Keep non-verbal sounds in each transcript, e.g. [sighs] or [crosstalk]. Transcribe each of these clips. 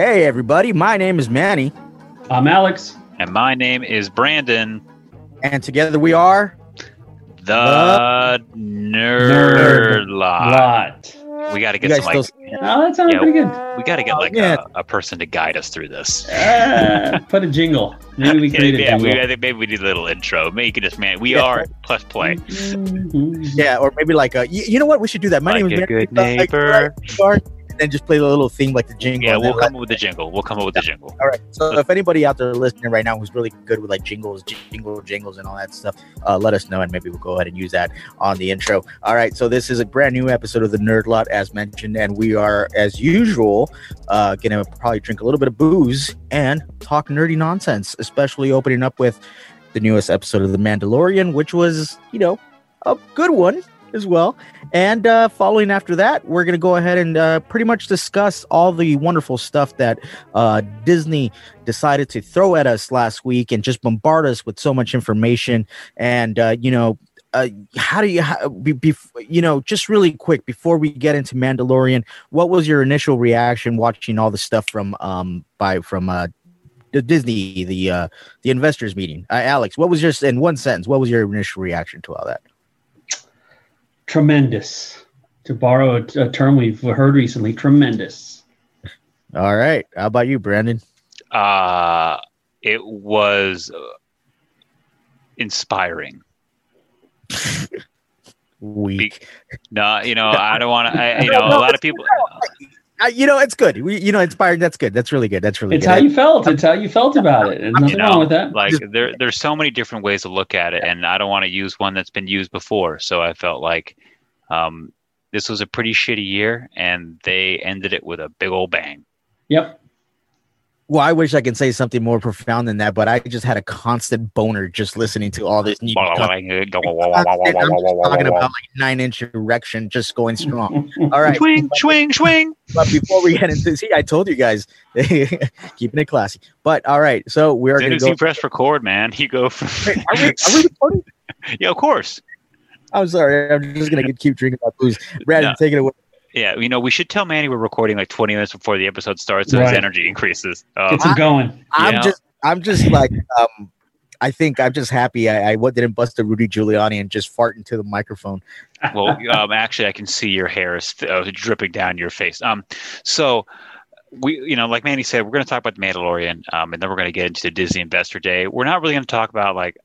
Hey, everybody. My name is Manny. I'm Alex. And my name is Brandon. And together we are the, the Nerd, Lot. Lot. We got to get some like. Still, oh, that sounds yeah, pretty good. We got to get like yeah. a, a, person to guide us through this. Uh, [laughs] put a jingle. Maybe we create yeah, a jingle. We, I think maybe we need a little intro. Maybe you can just man. We yeah. are plus play. Mm-hmm. Yeah, or maybe like a. You, you, know what? We should do that. My like name is a good neighbor. Like, then just play the little theme like the jingle. Yeah, we'll come up with the jingle. We'll come up with the jingle. All right. So if anybody out there listening right now who's really good with like jingles, jingle jingles, and all that stuff, uh, let us know, and maybe we'll go ahead and use that on the intro. All right. So this is a brand new episode of the Nerd Lot, as mentioned, and we are, as usual, uh, gonna probably drink a little bit of booze and talk nerdy nonsense, especially opening up with the newest episode of The Mandalorian, which was, you know, a good one as well. And uh, following after that, we're going to go ahead and uh, pretty much discuss all the wonderful stuff that uh, Disney decided to throw at us last week and just bombard us with so much information. And, uh, you know, uh, how do you, how, be, be, you know, just really quick before we get into Mandalorian, what was your initial reaction watching all the stuff from, um, by, from, uh, the Disney, the uh, the investors meeting. Uh, Alex, what was your in one sentence? What was your initial reaction to all that? Tremendous. To borrow a, a term we've heard recently, tremendous. All right. How about you, Brandon? Uh, it was uh, inspiring. [laughs] Weak. Be- no, you know, I don't want to. [laughs] You know, a lot of people. Uh, you know, it's good. We, you know, inspired. That's good. That's really good. That's really it's good. how you felt. It's how you felt about it. There's nothing you know, wrong with that. Like there, there's so many different ways to look at it, and I don't want to use one that's been used before. So I felt like um, this was a pretty shitty year, and they ended it with a big old bang. Yep. Well, I wish I could say something more profound than that, but I just had a constant boner just listening to all this. New I'm Talking about like nine inch erection just going strong. [laughs] All right, swing, swing, swing. But before we get into see, I told you guys, [laughs] keeping it classy. But all right, so we are going to go. press record, man. You go from. Are, we, are we recording? [laughs] yeah, of course. I'm sorry. I'm just gonna keep drinking my booze. Brandon, no. take it away. Yeah, you know, we should tell Manny we're recording like 20 minutes before the episode starts, so right. his energy increases. Um, Gets him going. I, am just, I'm just like, um, I think I'm just happy I, I didn't bust a Rudy Giuliani and just fart into the microphone. well, [laughs] um, actually, I can see your hair is uh, dripping down your face. Um, so we, you know, like Manny said, we're going to talk about the Mandalorian, um, and then we're going to get into the Disney Investor Day. We're not really going to talk about like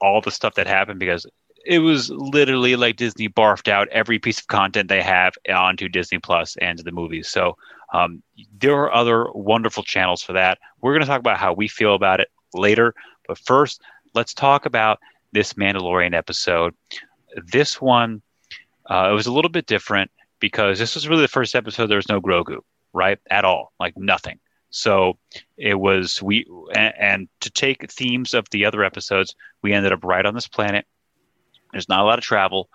all the stuff that happened because it was literally like Disney barfed out every piece of content they have onto Disney Plus and the movies. So um, there are other wonderful channels for that. We're going to talk about how we feel about it later. But first, let's talk about this Mandalorian episode. This one, uh, it was a little bit different because this was really the first episode. There was no Grogu, right? At all, like nothing. So it was we and, and to take themes of the other episodes, we ended up right on this planet there's not a lot of travel,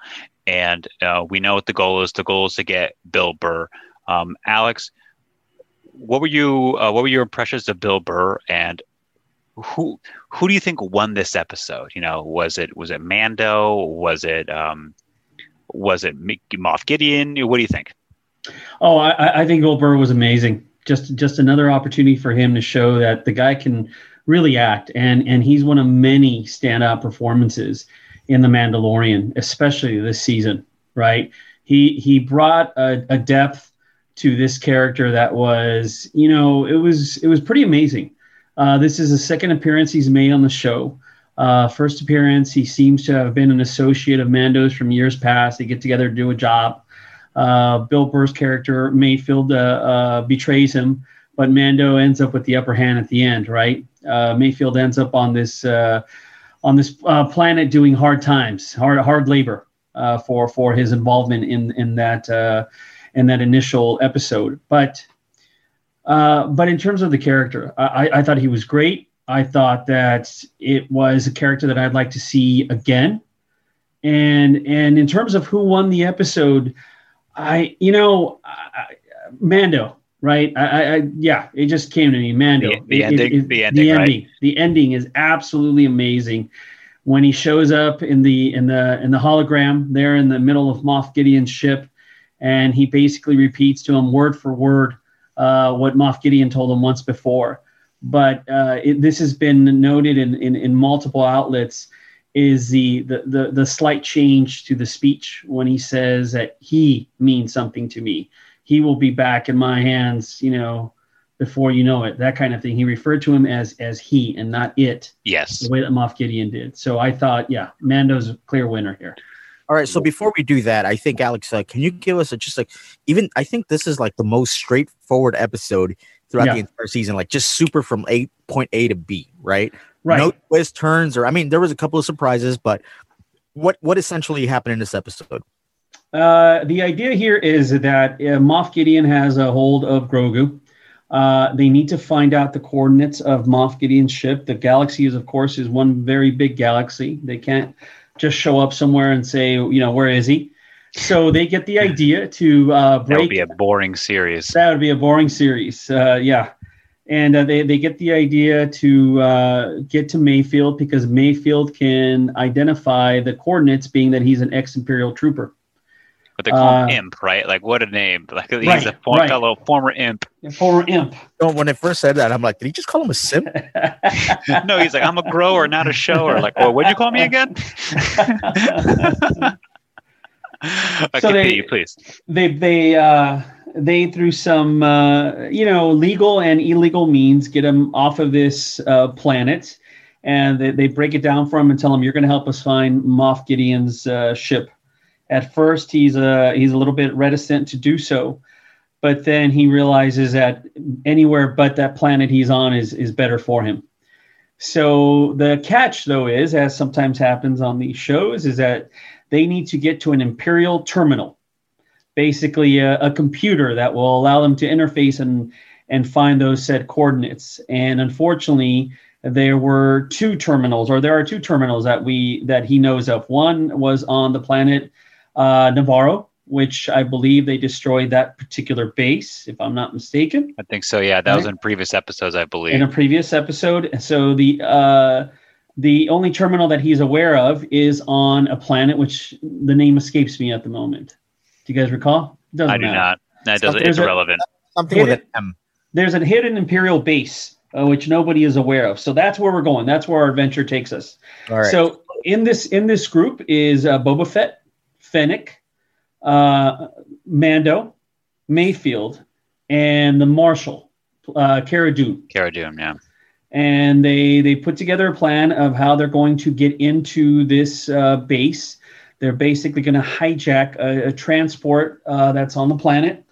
and uh, we know what the goal is. The goal is to get Bill Burr. Um, Alex, what were you? Uh, what were your impressions of Bill Burr, and who who do you think won this episode? You know, was it was it Mando? Was it um, was it Moff Gideon? What do you think? Oh, I, I think Bill Burr was amazing. Just just another opportunity for him to show that the guy can really act, and and he's one of many standout performances in The Mandalorian, especially this season, right? He he brought a, a depth to this character that was, you know, it was it was pretty amazing. Uh, this is the second appearance he's made on the show. Uh, first appearance, he seems to have been an associate of Mando's from years past. They get together to do a job. Uh, Bill Burr's character Mayfield uh, uh, betrays him, but Mando ends up with the upper hand at the end, right? Uh, Mayfield ends up on this on this uh, planet doing hard times, hard hard labor uh, for for his involvement in in that uh, in that initial episode. But uh, but in terms of the character, I, I thought he was great. I thought that it was a character that I'd like to see again. And and in terms of who won the episode, I you know I, Mando right? I, I, yeah, it just came to me. Mando. The, the it, ending. It, the ending. The ending. Right? The ending is absolutely amazing. When he shows up in the in the in the hologram there in the middle of Moff Gideon's ship, and he basically repeats to him word for word uh, what Moff Gideon told him once before. But uh, it, this has been noted in, in, in multiple outlets is the, the, the, the slight change to the speech when he says that he means something to me. He will be back in my hands, you know, before you know it, that kind of thing. He referred to him as as he and not it. Yes. The way that Moff Gideon did. So I thought, yeah, Mando's a clear winner here. All right. So before we do that, I think Alex, uh, can you give us a, just like even I think this is like the most straightforward episode throughout Yeah. the entire season, like just super from eight point A to B, right? Right. No twist turns, or I mean, there was a couple of surprises, but what what essentially happened in this episode? Uh, the idea here is that uh, Moff Gideon has a hold of Grogu. Uh, they need to find out the coordinates of Moff Gideon's ship. The galaxy is, of course, is one very big galaxy. They can't just show up somewhere and say, you know, where is he? So they get the idea to uh, That would be a boring series. That would be a boring series. Uh, yeah. And uh, they, they get the idea to uh, get to Mayfield because Mayfield can identify the coordinates, being that he's an ex Imperial trooper. But they call him Uh, Imp, right? Like, what a name! Like, he's Right, a for- right. fellow former Imp. A former imp. No, when I first said that, I'm like, did he just call him a simp? [laughs] [laughs] no, he's like, I'm a grower, not a shower. Like, well, what'd you call me again? [laughs] I So they- continue, please. they they uh, they through some uh, you know legal and illegal means get him off of this uh, planet, and they, they break it down for him and tell him you're going to help us find Moff Gideon's uh, ship. At first, he's a he's a little bit reticent to do so, but then he realizes that anywhere but that planet he's on is is better for him. So the catch, though, is as sometimes happens on these shows, is that they need to get to an imperial terminal basically a, a computer that will allow them to interface and and find those said coordinates. And unfortunately, there were two terminals, or there are two terminals that we that he knows of. One was on the planet uh, Nevarro, which I believe they destroyed that particular base, if I'm not mistaken I think so. Yeah, that was in previous episodes, I believe. in a previous episode. So the uh, the only terminal that he's aware of is on a planet which the name escapes me at the moment. Do you guys recall? Doesn't I do matter. not. That doesn't. There's It's a- irrelevant. Something Hit with an M. There's a hidden imperial base uh, which nobody is aware of. So that's where we're going. That's where our adventure takes us. All right. So in this in this group is uh, Boba Fett, Fennec, uh, Mando, Mayfield, and the Marshal, uh, Cara Dune. Cara Dune. Yeah. and they they put together a plan of how they're going to get into this uh, base. They're basically going to hijack a, a transport uh, that's on the planet,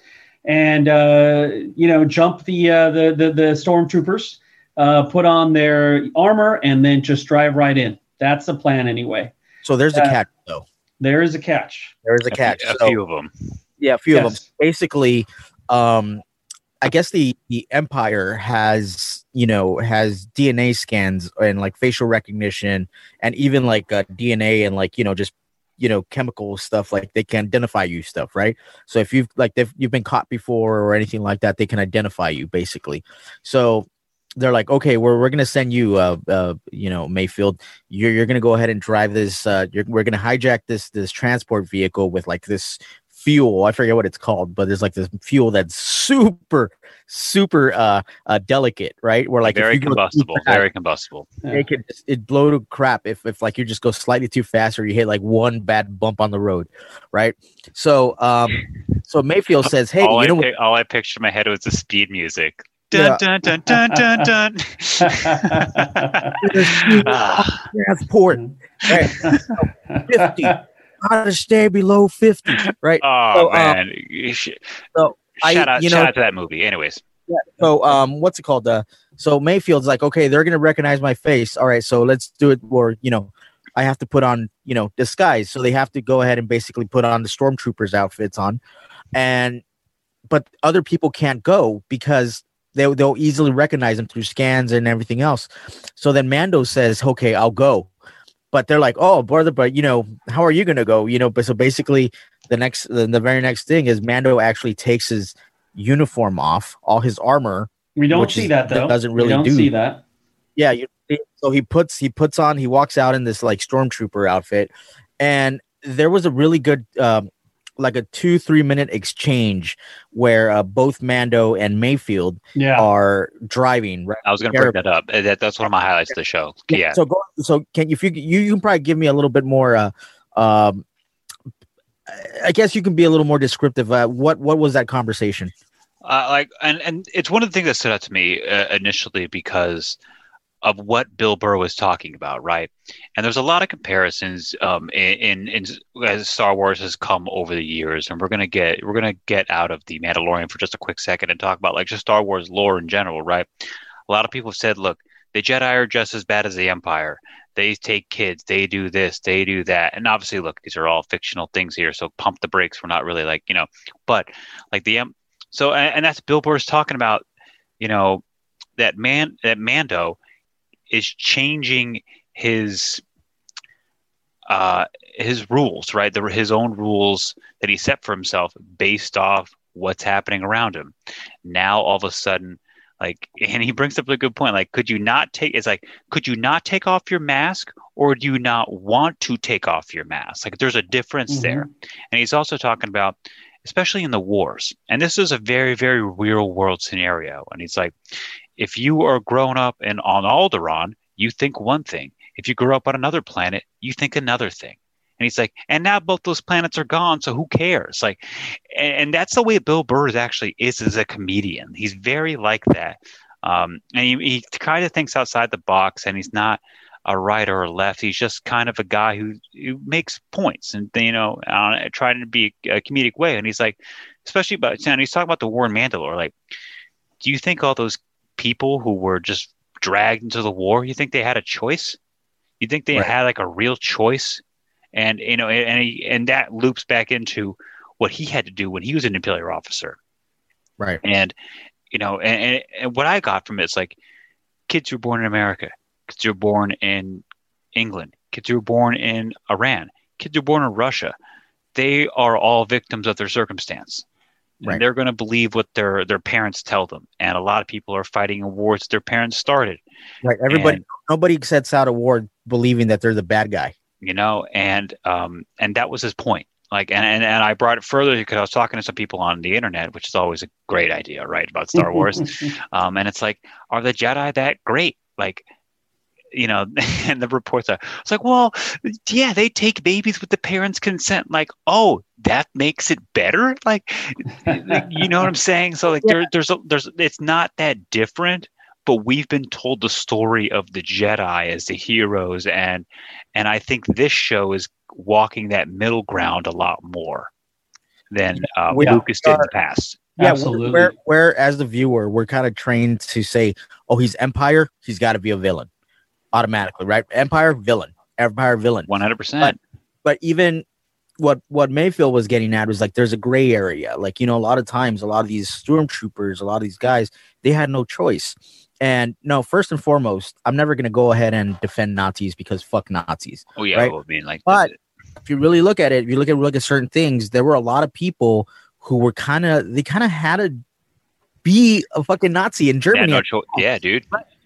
and uh, you know jump the uh, the, the the stormtroopers, uh, put on their armor, and then just drive right in. That's the plan anyway. so there's a catch, though. There is a catch. There is a A, catch. few, a few of them. Yeah, a few of them. Basically, um, I guess the the Empire has you know has DNA scans and like facial recognition and even like uh, DNA and like you know just you know chemical stuff like they can identify you stuff right so if you've like if you've been caught before or anything like that they can identify you basically so they're like okay we're, we're gonna send you uh, uh you know mayfield you're, you're gonna go ahead and drive this uh you're, we're gonna hijack this this transport vehicle with like this fuel i forget what it's called but there's like this fuel that's super super uh, uh delicate right where like if very you go too combustible. fast, Very combustible. it could it blow to crap if if like you just go slightly too fast or you hit like one bad bump on the road right so um so mayfield says hey all, you I know what all I pictured in my head was the speed music. Dun, Yeah. dun, dun, dun, dun, dun. [laughs] Ah, transport right. 50 how to stay below 50 right? Oh So, uh, man! You should- so I- shout out, you shout know- out to that movie. Anyways, so um what's it called? Uh so mayfield's like okay they're gonna recognize my face. All right so let's do it or you know i have to put on you know disguise. So they have to go ahead and basically put on the stormtroopers outfits on. And but other people can't go because they, they'll easily recognize them through scans and everything else. So then mando says okay i'll go. But they're like oh brother but you know how are you gonna go? You know but so basically the next the, the very next thing is mando actually takes his uniform off all his armor we don't see is- that though. doesn't we really don't do- see that. yeah you so he puts he puts on he walks out in this like stormtrooper outfit. And there was a really good um like a two three minute exchange where uh, both Mando and Mayfield Yeah. are driving. Right? I was going to bring that up. That, that's one of my highlights of the show. Yeah. So go. So can if you you you can probably give me a little bit more. Uh, um, I guess you can be a little more descriptive. Uh, what what was that conversation? Uh, like, and and it's one of the things that stood out to me uh, initially because of what Bill Burr was talking about, right? And there's a lot of comparisons um, in, in, in as Star Wars has come over the years, and we're gonna get we're gonna get out of the Mandalorian for just a quick second and talk about like just Star Wars lore in general, right? A lot of people have said, look, the Jedi are just as bad as the Empire. They take kids, they do this, they do that, and obviously, look, these are all fictional things here, so pump the brakes. We're not really like you know, but like the so and, and that's Bill Burr's talking about, you know, that man that Mando is changing his uh his rules, right? The, his own rules that he set for himself based off what's happening around him. Now all of a sudden like and he brings up a good point like could you not take it's like could you not take off your mask or do you not want to take off your mask like there's a difference Mhm. there and he's also talking about especially in the wars and this is a very very real world scenario and he's like if you are grown up in on Alderaan you think one thing. If you grew up on another planet you think another thing. And he's like and now both those planets are gone so who cares? Like and, and that's the way bill burr is actually is as a comedian. He's very like that. Um, and he, he kind of thinks outside the box and he's not a right or a left. He's just kind of a guy who, who makes points and you know uh, trying to be a comedic way. And he's like especially about and he's talking about the war in mandalore like do you think all those people who were just dragged into the war you think they had a choice you think they Right. had like a real choice and you know and he, and that loops back into what he had to do when he was an imperial officer Right. and you know and, and, and what i got from it is like kids who were born in america kids who were born in england kids who were born in iran kids who were born in russia they are all victims of their circumstance and Right. they're going to believe what their their parents tell them and a lot of people are fighting in wars their parents started Right. Everybody. And- nobody sets out a war believing that they're the bad guy. you know and um and that was his point like and, and and i brought it further because i was talking to some people on the internet which is always a great idea right about star wars [laughs] um and it's like are the jedi that great like you know [laughs] and the reports are it's like well yeah they take babies with the parents consent. Like oh that makes it better? Like you know what i'm saying? So like [laughs] there, there's a there's it's not that different but we've been told the story of the jedi as the heroes and and i think this show is walking that middle ground a lot more than uh, We lucas did in the past. Yeah, Absolutely. Where, where as the viewer, we're kind of trained to say, "Oh, he's Empire. He's got to be a villain, automatically, right? Empire villain, Empire villain." 100% But even what what Mayfield was getting at was like, there's a gray area. Like you know, a lot of times, a lot of these stormtroopers, a lot of these guys, they had no choice. And no, first and foremost, I'm never gonna go ahead and defend Nazis because fuck Nazis. oh yeah right? i mean like But if you really look at it, if you look at look at certain things, there were a lot of people who were kind of they kind of had to be a fucking Nazi in yeah, Germany. no cho- yeah dude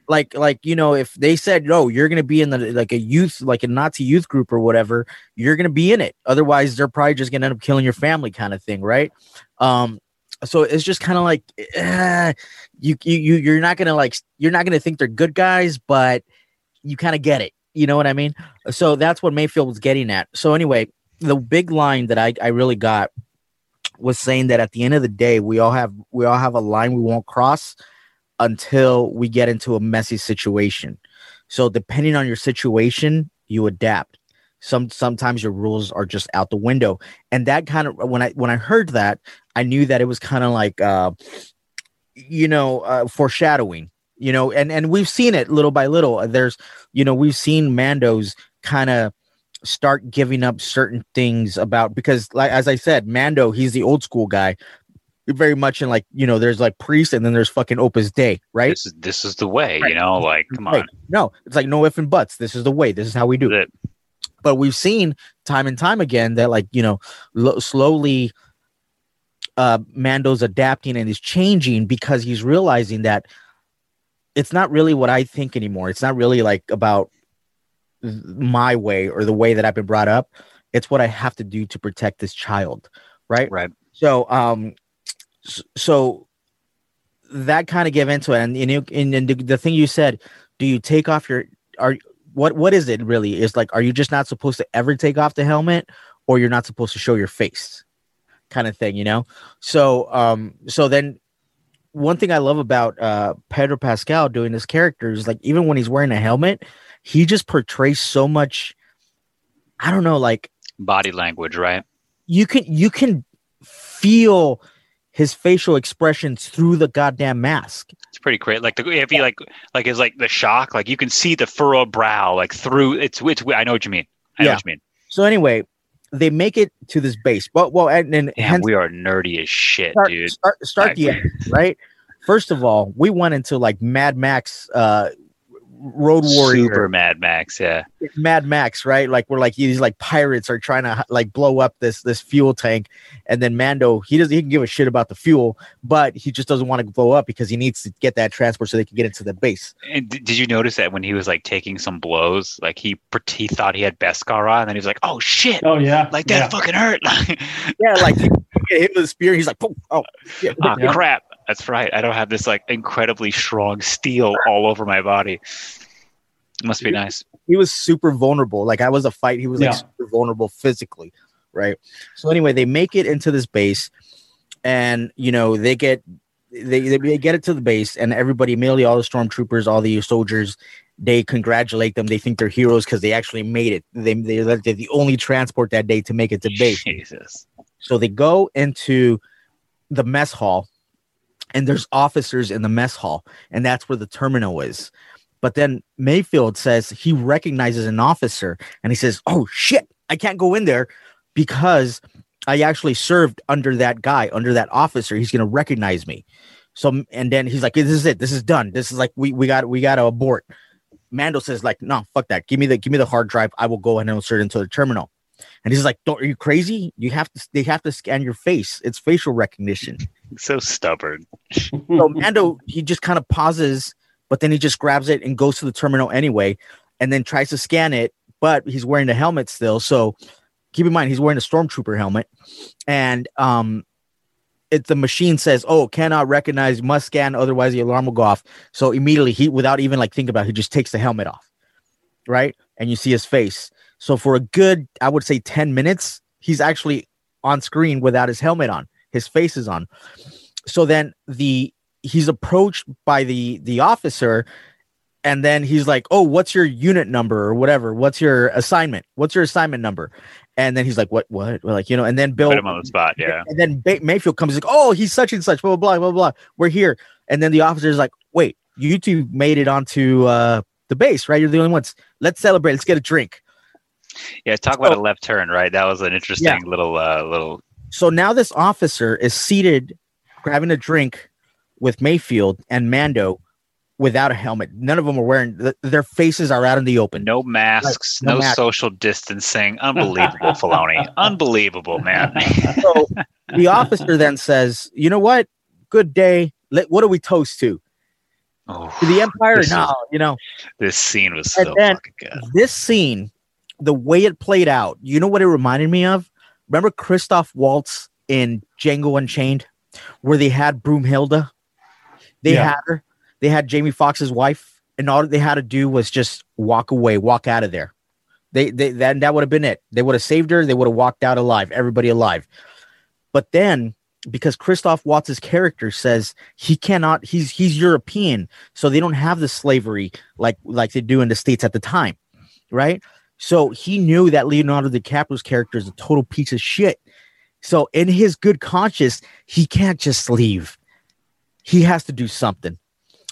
Like like you know, if they said no, you're gonna be in the like a youth like a Nazi youth group or whatever, you're gonna be in it. Otherwise, they're probably just gonna end up killing your family, kind of thing, right? Um, so it's just kind of like you you you you're not gonna like you're not gonna think they're good guys, but you kind of get it. You know what I mean? So that's what Mayfield was getting at. So anyway, the big line that I, I really got was saying that at the end of the day, we all have we all have a line we won't cross until we get into a messy situation. So depending on your situation, you adapt. Some sometimes your rules are just out the window. And that kind of when I when I heard that, I knew that it was kind of like uh you know, uh, foreshadowing, you know, and and we've seen it little by little. There's you know, we've seen Mando's kind of start giving up certain things about because like as I said, Mando, he's the old school guy. Very much in like, you know, there's like priest and then there's fucking Opus Dei, right? this is this is the way Right. you know like come Right. on No, it's like no if and buts. This is the way. This is how we do it. But we've seen time and time again that like you know lo- slowly, uh, Mando's adapting and is changing because he's realizing that it's not really what I think anymore. It's not really like about th- my way or the way that I've been brought up. It's what I have to do to protect this child. right? Right. So, um, so that kind of give into it, and you know, and, and the, the thing you said, do you take off your are what what is it really? Is like, are you just not supposed to ever take off the helmet, or you're not supposed to show your face, kind of thing, you know? So, um, so then one thing I love about uh Pedro Pascal doing this character is like even when he's wearing a helmet, he just portrays so much. I don't know, like Body language, right? you can you can feel his facial expressions through the goddamn mask. It's pretty great. Like the if you like like is like the shock, like you can see the furrowed brow, like through it's it's. I know what you mean. I know Yeah. what you mean. So anyway, they make it to this base. But well, and, and Damn, hence we are nerdy as shit, start, dude. start, start the [laughs] end, right? First of all, we went into like Mad Max, uh, Road Warrior, Super Mad Max, yeah. Mad Max, right? Like we're like these like pirates are trying to like blow up this this fuel tank, and then Mando he doesn't he can give a shit about the fuel, but he just doesn't want to blow up because he needs to get that transport so they can get into the base. And did you notice that when he was like taking some blows, like he he thought he had Beskar on, and then he was like, "Oh shit!" Oh yeah, Like that Yeah. fucking hurt. [laughs] Yeah, like he get hit with a spear, he's like, "Poof, oh, yeah. Ah, Yeah. crap. That's right. I don't have this like incredibly strong steel all over my body. Must be nice. he was super vulnerable. Like I was a fight, he was like Yeah. super vulnerable physically, right? So anyway, they make it into this base, and you know they get they they get it to the base, and everybody, immediately all the stormtroopers, all the soldiers, they congratulate them. They think they're heroes because they actually made it. They they they're the only transport that day to make it to base. Jesus. So they go into the mess hall, and there's officers in the mess hall, and that's where the terminal is. But then Mayfield says he recognizes an officer, and he says, "Oh shit, I can't go in there because I actually served under that guy, under that officer. He's gonna recognize me." So and then he's like, "This is it. This is done. This is like we we got we got to abort." Mando says, "Like, no, fuck that. Give me the give me the hard drive. I will go ahead and insert into the terminal." And he's like, "Don't are you crazy? You have to. They have to scan your face. It's facial recognition." [laughs] So stubborn. [laughs] So Mando he just kind of pauses, but then he just grabs it and goes to the terminal anyway, and then tries to scan it, but he's wearing the helmet still. So keep in mind he's wearing a stormtrooper helmet, and um, it the machine says, "Oh, cannot recognize, must scan, otherwise the alarm will go off." So immediately he, without even like thinking about, it, he just takes the helmet off, right? And you see his face. So for a good, I would say, ten minutes, he's actually on screen without his helmet on. His face is on. So then the he's approached by the the officer and then he's like oh what's your unit number or whatever what's your assignment what's your assignment number and then he's like what what We're like you know and then bill Put him on the spot. Yeah. and then Ba- mayfield comes like oh he's such and such blah blah blah blah blah we're here and then the officer's like wait you two made it onto uh the base right you're the only ones let's celebrate let's get a drink Yeah. Talk about So- a left turn, right? That was an interesting little uh little So now this officer is seated, grabbing a drink with Mayfield and Mando without a helmet. None of them are wearing. th- their faces are out in the open. no masks, no no, masks. social distancing. [laughs] Unbelievable, Filoni. Unbelievable, man. [laughs] So the officer then says, "You know what? Good day. Let, what do we toast to? Oh, To the Empire? This is- No, you know this scene was And so fucking good. this scene, the way it played out. You know what it reminded me of? Remember Christoph Waltz in Django Unchained, where they had Broomhilda. They Yeah. had her. They had Jamie Foxx's wife, and all they had to do was just walk away, walk out of there. They, they that that would have been it. They would have saved her. They would have walked out alive, everybody alive. But then, because Christoph Waltz's character says he cannot, he's he's European, so they don't have the slavery like like they do in the states at the time, right? So he knew that Leonardo DiCaprio's character is a total piece of shit. So in his good conscience, he can't just leave. He has to do something.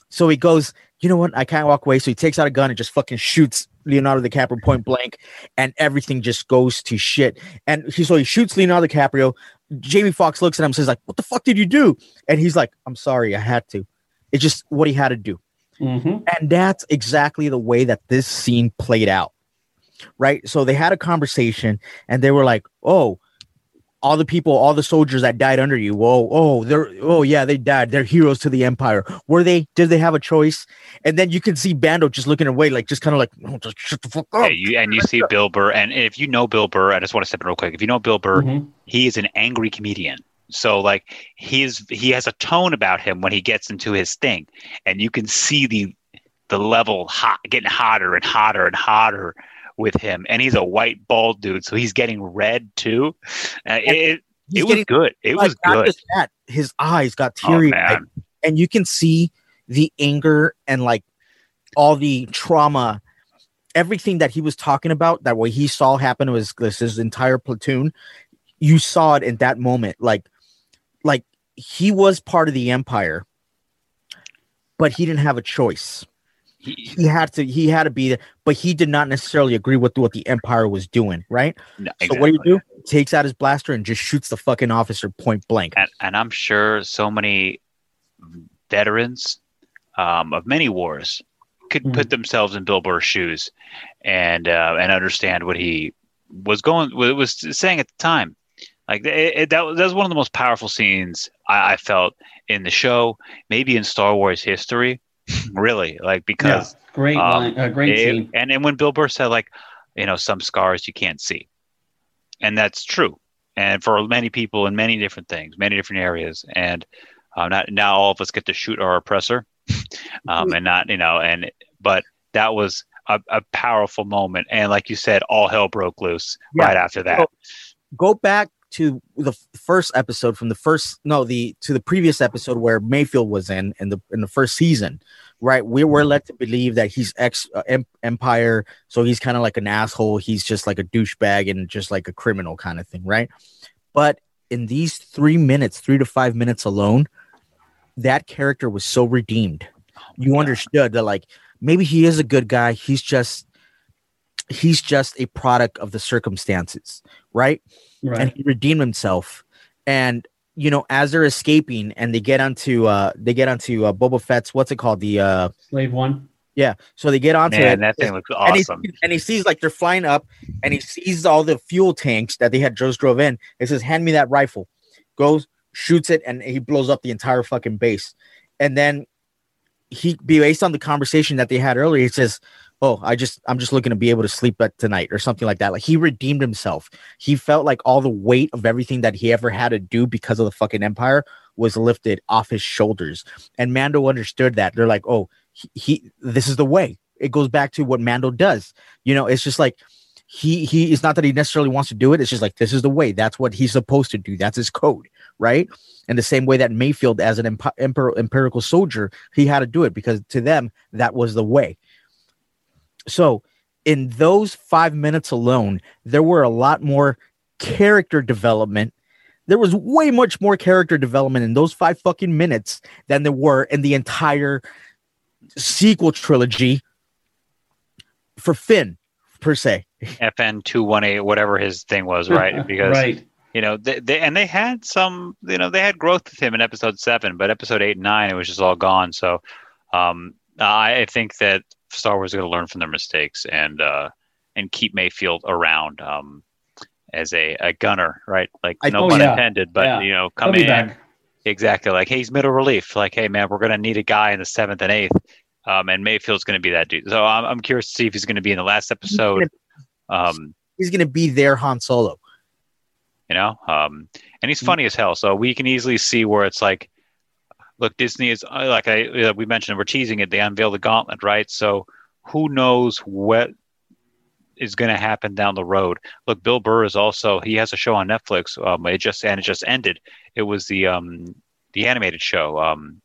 So he goes, you know what? I can't walk away. So he takes out a gun and just fucking shoots Leonardo DiCaprio point blank, and everything just goes to shit. And he so he shoots Leonardo DiCaprio. Jamie Foxx looks at him and says, like, what the fuck did you do? And he's like, I'm sorry, I had to. It's just what he had to do. Mhm. And that's exactly the way that this scene played out. Right. So they had a conversation and they were like, oh, all the people, all the soldiers that died under you. Whoa, oh, they're oh yeah, they died. They're heroes to the empire. Were they? Did they have a choice? And then you can see Mando just looking away, like just kind of like, oh, just shut the fuck up. Yeah, you, and you see Bill Burr, and if you know Bill Burr, I just want to step in real quick. If you know Bill Burr, Mhm. he is an angry comedian. So like he's he has a tone about him when he gets into his thing, and you can see the the level hot getting hotter and hotter and hotter with him. And he's a white bald dude, so he's getting red too. Uh, it it, was getting- good. It like, was not good. that, his eyes got Oh teary man, and you can see the anger and like all the trauma, everything that he was talking about. That what he saw happen was this his entire platoon. You saw it in that moment, like, like he was part of the empire, but he didn't have a choice. He, He had to. He had to be there, but he did not necessarily agree with what the empire was doing. Right. no, So what do you do? Takes out his blaster and just shoots the fucking officer point blank. and, and I'm sure so many veterans um, of many wars could Mhm. put themselves in Bill Burr's shoes and uh, and understand what he was going what was saying at the time. Like it, it, that, was, that was one of the most powerful scenes I, I felt in the show, maybe in Star Wars history. Really, like because Great Um, line, uh, great it- scene. and and when Bill Burr said like, you know, some scars you can't see, and that's true, and for many people in many different things, many different areas, and uh, not now all of us get to shoot our oppressor, [laughs] um, and not you know, and but that was a, a powerful moment, and like you said, all hell broke loose Yeah. right after that. So- go back to the first episode from the first no the to the previous episode where Mayfield was in in the in the first season right? We were led to believe that he's ex uh, em- empire so he's kind of like an asshole. He's just like a douchebag and just like a criminal kind of thing right? But in these 3 minutes 3 to 5 minutes alone that character was so redeemed. You God. understood that like maybe he is a good guy. He's just he's just a product of the circumstances right Right. and he redeemed himself. And you know, as they're escaping and they get onto uh they get onto uh Boba Fett's what's it called? The uh Slave one. yeah, so they get onto Man, it that thing looks and he, awesome. sees- and he sees like they're flying up and he sees all the fuel tanks that they had just drove in. It says, Hand me that rifle. Goes, shoots it, and he blows up the entire fucking base. And then he based on the conversation that they had earlier, he says, Oh, I just I'm just looking to be able to sleep at tonight or something like that. Like he redeemed himself. He felt like all the weight of everything that he ever had to do because of the fucking empire was lifted off his shoulders. And Mando understood that. They're like, oh, he, he this is the way. It goes back to what Mando does. You know, it's just like he he it's not that he necessarily wants to do it. It's just like this is the way. That's what he's supposed to do. That's his code, right? and the same way that Mayfield, as an emperor, empirical soldier, he had to do it because to them that was the way. So, in those five minutes alone, there were a lot more character development. There was way much more character development in those five fucking minutes than there were in the entire sequel trilogy for Finn, per se. FN two one eight, whatever his thing was, [laughs] right? Because right. you know they, they and they had some you know they had growth with him in episode seven but episode eight and nine it was just all gone so um i think that star wars is going to learn from their mistakes and uh and keep mayfield around um as a, a gunner right like I- no Oh, pun yeah. intended but Yeah. you know He'll come in back. exactly like hey, he's middle relief like hey man we're going to need a guy in the seventh and eighth um and mayfield's going to be that dude so i'm, I'm curious to see if he's going to be in the last episode um He's gonna be there, Han Solo. you know um and he's Mm. funny as hell so we can easily see where it's like look disney is uh, like i uh, we mentioned we're teasing it they unveil the gauntlet right so who knows what is going to happen down the road look bill burr is also he has a show on netflix um it just and it just ended it was the um the animated show um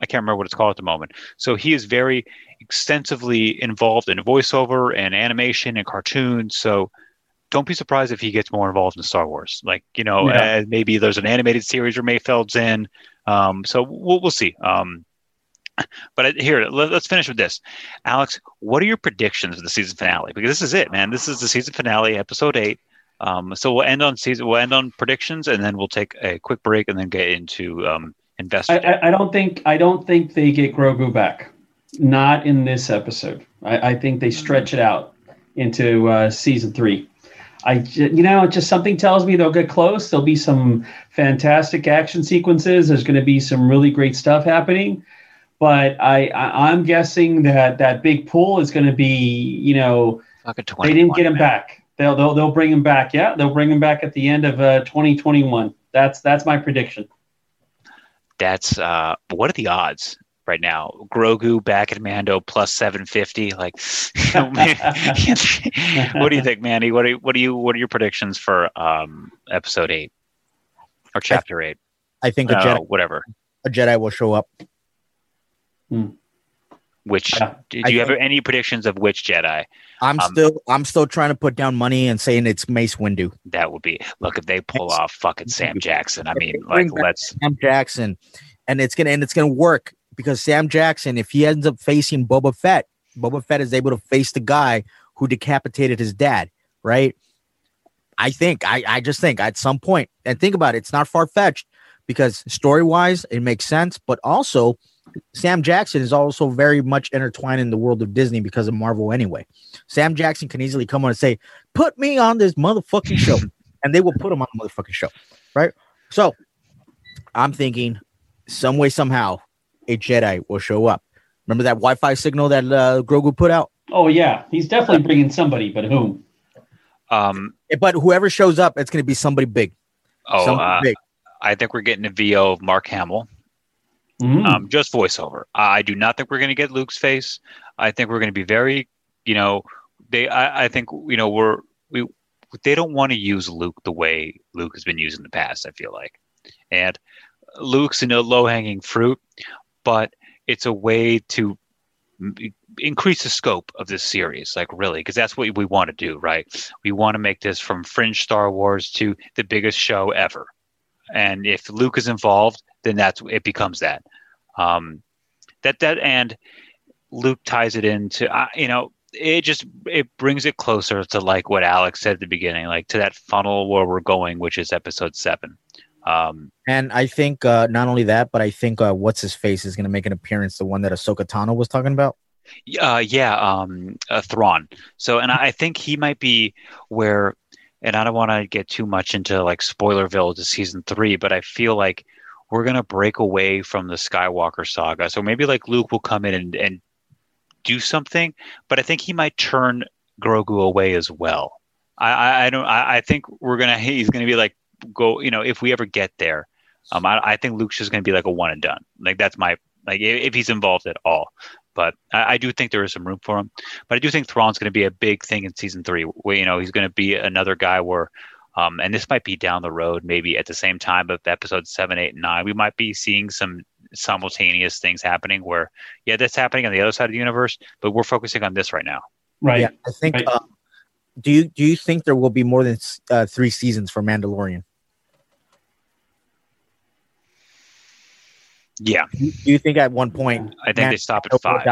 i can't remember what it's called at the moment so he is very extensively involved in voiceover and animation and cartoons so don't be surprised if he gets more involved in Star Wars. Like you know, Yeah. uh, maybe there's an animated series where Mayfeld's in. Um, so we'll we'll see. Um, but here, let, us finish with this, Alex. What are your predictions for the season finale? Because this is it, man. This is the season finale, episode eight. Um, so we'll end on season. We'll end on predictions, and then we'll take a quick break, and then get into um, investor. I, I, I don't think I don't think they get Grogu back. Not in this episode. I, I think they stretch it out into uh, season three. I, you know, just something tells me they'll get close. There'll be some fantastic action sequences. There's going to be some really great stuff happening. But I, I am guessing that that big pool is going to be, you know, they didn't get him back. They'll, they'll they'll bring him back. Yeah, they'll bring him back at the end of uh, 2021. That's that's my prediction. That's uh, what are the odds? Right now. Grogu back at Mando plus seven fifty. Like, [laughs] you know, [laughs] what do you think, Mandy? What are what are you what are your predictions for um, episode eight or chapter eight? I think a uh, Jedi, whatever, a Jedi will show up. Hmm. Which yeah, do, do you have any predictions of which Jedi? I'm um, still I'm still trying to put down money and saying it's Mace Windu. That would be look if they pull off fucking Sam Jackson. I mean, like let's Sam Jackson, and it's gonna and it's gonna work because Sam Jackson, if he ends up facing Boba Fett, Boba Fett is able to face the guy who decapitated his dad, right? I think, I, I just think at some point, and think about it, it's not far fetched because story wise, it makes sense, but also Sam Jackson is also very much intertwined in the world of Disney because of Marvel anyway. Sam Jackson can easily come on and say, Put me on this motherfucking show, [laughs] and they will put him on the motherfucking show, right? So I'm thinking, some way, somehow, a Jedi will show up. Remember that Wi-Fi signal that uh, Grogu put out? Oh yeah, he's definitely bringing somebody, but whom? Um, but whoever shows up, it's going to be somebody big. Oh, uh, big. I think we're getting a VO of Mark Hamill. Mm. Um, just voiceover. I do not think we're going to get Luke's face. I think we're going to be very, you know, they. I, I think you know we're we. They don't want to use Luke the way Luke has been used in the past. I feel like, and Luke's a low hanging fruit but it's a way to increase the scope of this series like really because that's what we want to do right? We want to make this from fringe star wars to the biggest show ever. And if luke is involved then that's it becomes that. Um that that and luke ties it into uh, you know it just it brings it closer to like what alex said at the beginning like to that funnel where we're going which is episode seven um, and I think uh, not only that, but I think uh, what's his face is going to make an appearance. The one that Ahsoka Tano was talking about. Uh, yeah, um, uh, Thrawn. So, and I think he might be where, and I don't want to get too much into like Spoilerville to season three, but I feel like we're gonna break away from the Skywalker saga. So maybe like Luke will come in and, and do something, but I think he might turn Grogu away as well. I, I, I don't. I, I think we're gonna. [laughs] He's gonna be like go, you know, if we ever get there, um, I, I think Luke's just going to be like a one and done. Like that's my like if he's involved at all. But I, I do think there is some room for him. But I do think Thrawn's going to be a big thing in season three. Where you know he's going to be another guy where, um, and this might be down the road, maybe at the same time of episode seven, eight, and nine, we might be seeing some simultaneous things happening where, yeah, that's happening on the other side of the universe, but we're focusing on this right now. Right. Yeah, I think. Right. Uh, do you do you think there will be more than uh, three seasons for Mandalorian? Yeah. Do you think at one point? I think they stop at five.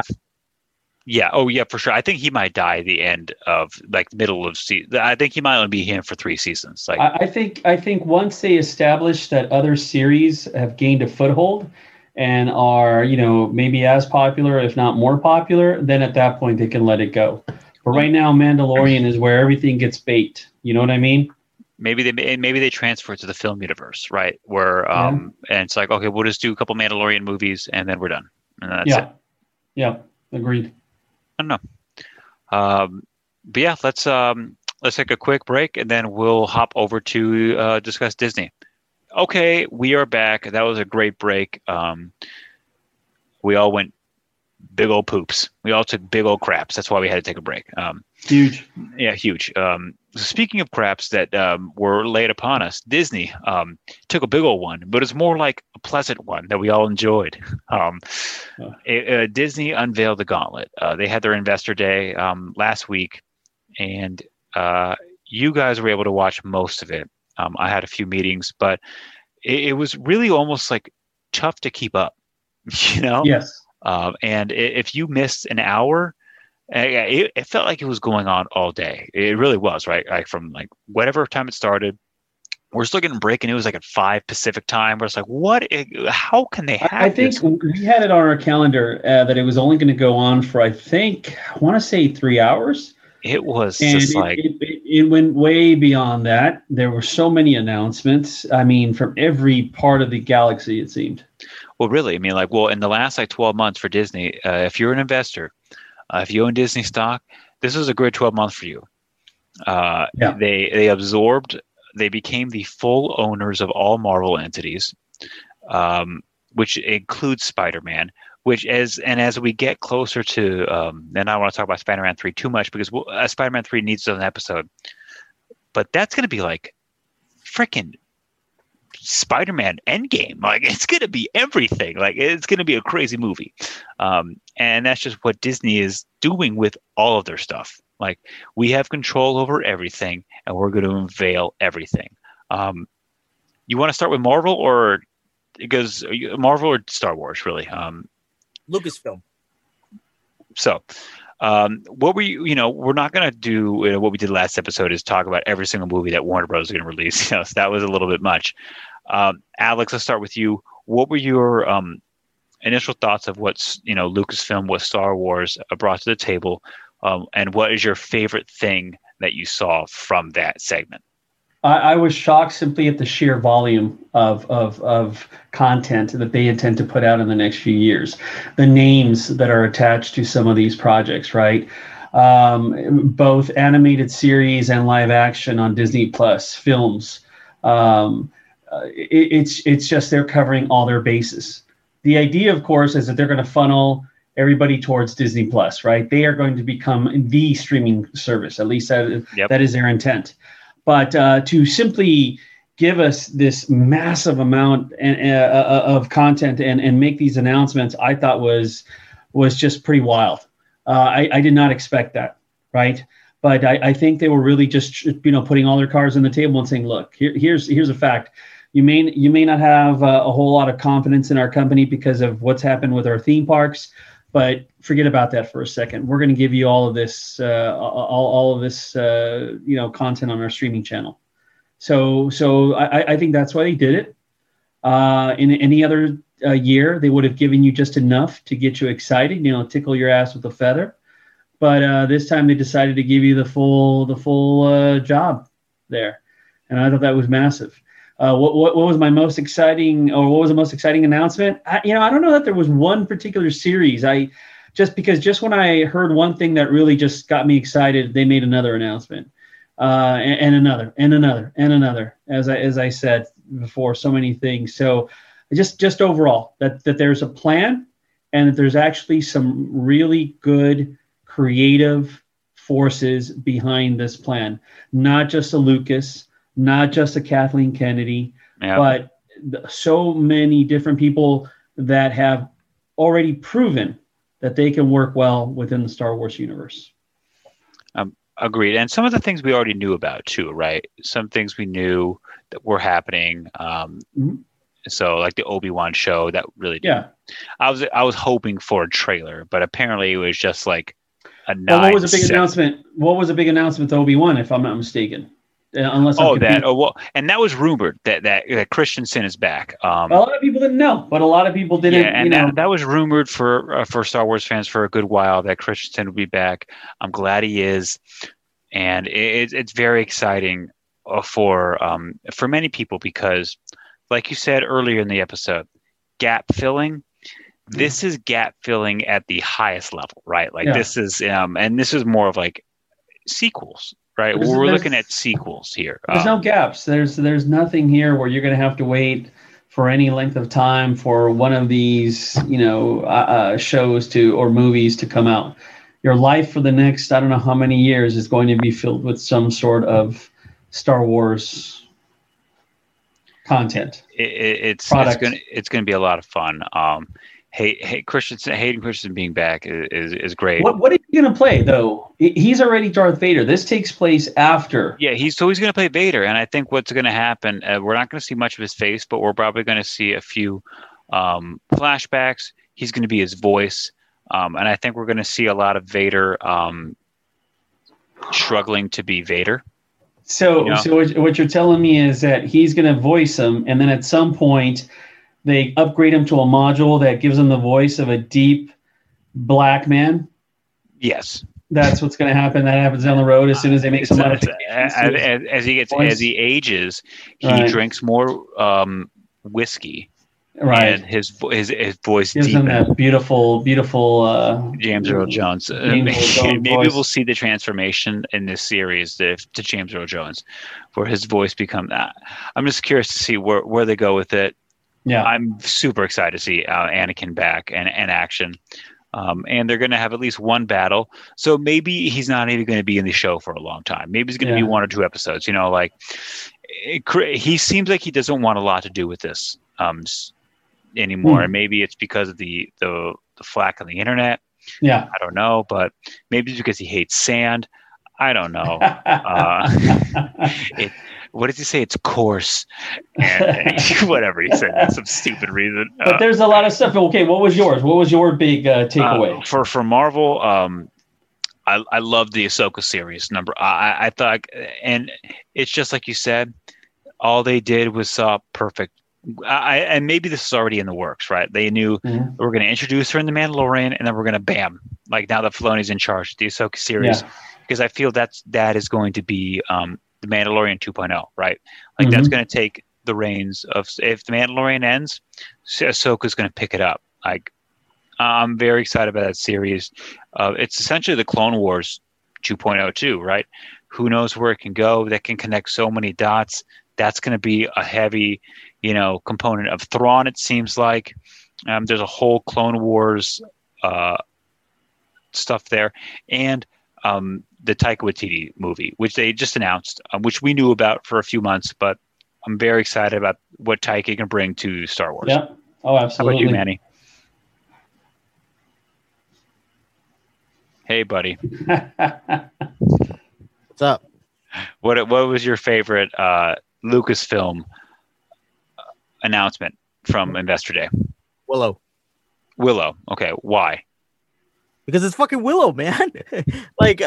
Yeah. Oh, yeah, for sure. I think he might die at the end of like middle of season. I think he might only be here for three seasons. Like, I, I think I think once they establish that other series have gained a foothold and are you know maybe as popular, if not more popular, then at that point they can let it go. But right now, Mandalorian is where everything gets baked. You know what I mean? Maybe they maybe they transfer it to the film universe, right? Where um, yeah. and it's like, okay, we'll just do a couple Mandalorian movies and then we're done. And that's yeah, it. yeah, agreed. I don't know. Um, but yeah, let's um, let's take a quick break and then we'll hop over to uh, discuss Disney. Okay, we are back. That was a great break. Um, we all went big old poops. We all took big old craps. That's why we had to take a break. Um, huge. Yeah, huge. Um, speaking of craps that um, were laid upon us, Disney um, took a big old one, but it's more like a pleasant one that we all enjoyed. Um, it, uh, Disney unveiled the gauntlet. Uh, they had their investor day um, last week, and uh, you guys were able to watch most of it. Um, I had a few meetings, but it, it, was really almost like tough to keep up. [laughs] You know? Yes. Um, and if you missed an hour, it, it, felt like it was going on all day. It really was, right? Like from like whatever time it started. We're still getting breaking news like at five Pacific time. Where it's like, what? How can they have? I think this? we had it on our calendar uh, that it was only going to go on for I think I want to say three hours. It was and just it, like it, it, it went way beyond that. There were so many announcements. I mean, from every part of the galaxy, it seemed. Well, really, I mean, like, well, in the last like 12 months for Disney, uh, if you're an investor, uh, if you own Disney stock, this was a great 12 months for you. Uh, Yeah. They they absorbed, they became the full owners of all Marvel entities, um, which includes Spider-Man. Which as and as we get closer to, um, and I don't want to talk about Spider-Man three too much because we'll, uh, Spider-Man three needs an episode, but that's going to be like freaking Spider-Man Endgame. Like it's going to be everything. Like it's going to be a crazy movie. Um, and that's just what Disney is doing with all of their stuff. Like we have control over everything, and we're going to unveil everything. Um, you want to start with Marvel or because Marvel or Star Wars, really? Um, Lucasfilm. so, um, what we, you know, we're not going to do you know, what we did last episode is talk about every single movie that Warner Bros. is going to release. [laughs] You know, so that was a little bit much. Um, Alex, let's start with you. What were your um, initial thoughts of what's you know Lucasfilm, what Star Wars brought to the table, um, and what is your favorite thing that you saw from that segment? I, I was shocked simply at the sheer volume of, of, of content that they intend to put out in the next few years. The names that are attached to some of these projects, right? Um, both animated series and live action on Disney Plus films. Um, uh, it, it's it's just they're covering all their bases. The idea, of course, is that they're going to funnel everybody towards Disney Plus, right? They are going to become the streaming service. At least that, Yep. that is their intent. But uh, to simply give us this massive amount and, uh, of content and, and make these announcements, I thought was was just pretty wild. Uh, I, I did not expect that, right? But I, I think they were really just you know putting all their cards on the table and saying, look, here, here's here's a fact. You may you may not have uh, a whole lot of confidence in our company because of what's happened with our theme parks, but forget about that for a second. We're going to give you all of this, uh, all, all of this, uh, you know, content on our streaming channel. So, so I, I think that's why they did it. Uh, in any other uh, year, they would have given you just enough to get you excited, you know, tickle your ass with a feather. But uh, this time they decided to give you the full, the full uh, job there, and I thought that was massive. Uh, what, what, what was my most exciting, or what was the most exciting announcement? I, you know, I don't know that there was one particular series. I just because just when I heard one thing that really just got me excited, they made another announcement, uh, and, and another, and another, and another. As I as I said before, so many things. So just just overall that that there's a plan, and that there's actually some really good creative forces behind this plan, not just a Lucas, not just a Kathleen Kennedy, Yeah. but th- so many different people that have already proven that they can work well within the Star Wars universe. Agreed. And some of the things we already knew about too, right? Some things we knew that were happening. Um, Mhm. So like the Obi Wan show, that really. Yeah. I was I was hoping for a trailer, but apparently it was just like a. Well, what was a big announcement? What was a big announcement to Obi Wan, if I'm not mistaken? Uh, unless I'm Oh, that. Oh, well, and that was rumored that that, that Christensen is back. Um, a lot of people didn't know, but a lot of people didn't. yeah, and you know, that, that was rumored for uh, for Star Wars fans for a good while that Christensen would be back. I'm glad he is, and it, it's- it's very exciting uh, for um, for many people because, like you said earlier in the episode, gap filling. This is gap filling at the highest level, right? Like Yeah. this is, um, and this is more of like sequels, right? There's- We're there's- looking at sequels here. There's Um, no gaps. There's there's nothing here where you're going to have to wait for any length of time for one of these you know uh, uh, shows to or movies to come out. Your life for the next I don't know how many years is going to be filled with some sort of Star Wars content. it, it, it's it's product. gonna it's gonna be a lot of fun. Um, hey, hey, Christensen, Hayden Christensen being back is is, great. What what are you going to play though? He's already Darth Vader. This takes place after. Yeah, he's so he's gonna play Vader, and I think what's gonna happen, uh, we're not gonna see much of his face, but we're probably gonna see a few um, flashbacks. He's gonna be his voice, um, and I think we're gonna see a lot of Vader um, struggling to be Vader. So, Yeah. so what, what you're telling me is that he's going to voice him, and then at some point, they upgrade him to a module that gives him the voice of a deep black man. Yes, That's what's going to happen. That happens down the road as soon as they make some As, modifications. as, as he gets Voice. as he ages, he Right. drinks more um, whiskey, right. and his his his voice Gives them deepens. that beautiful, beautiful. Uh, James Earl Jones. Uh, James Earl [laughs] Jones maybe we'll see the transformation in this series to, to James Earl Jones, where his voice become that. I'm just curious to see where, where they go with it. Yeah. I'm super excited to see uh, Anakin back and, and action. Um, and they're going to have at least one battle. So maybe he's not even going to be in the show for a long time. Maybe he's going to Yeah. be one or two episodes. You know, like it, he seems like he doesn't want a lot to do with this um, anymore. Hmm. And maybe it's because of the, the the flack on the internet. yeah. I don't know, but maybe it's because he hates sand. I don't know. [laughs] Uh, [laughs] what did he say? It's coarse, [laughs] and [laughs] whatever he said. That's some stupid reason. but Uh, there's a lot of stuff. Okay, what was yours? What was your big uh, takeaway? uh, for for Marvel, um, I I love the Ahsoka series. Number I I- thought, and it's just like you said, all they did was saw perfect. I, and maybe this is already in the works, right? They knew Mhm. we're going to introduce her in the Mandalorian, and then we're going to bam, like now that Filoni's in charge, the Ahsoka series, Yeah. because I feel that's that is going to be um, the Mandalorian 2.0, right? Like that's Mhm. going to take the reins of if the Mandalorian ends, Ahsoka's going to pick it up. Like I'm very excited about that series. Uh, it's essentially the Clone Wars 2.0 too, right? Who knows where it can go? That can connect so many dots. That's going to be a heavy, you know, component of Thrawn. It seems like um, there's a whole Clone Wars uh, stuff there, and um, the Taika Waititi movie, which they just announced, um, which we knew about for a few months, but I'm very excited about what Taika can bring to Star Wars. Yeah. Oh, absolutely. How absolutely. about you, Manny? Hey, buddy. [laughs] What's up? What what was your favorite uh, Lucasfilm uh, announcement from Investor Day? Willow. Willow. Okay, why? Because it's fucking Willow, [laughs] man. like,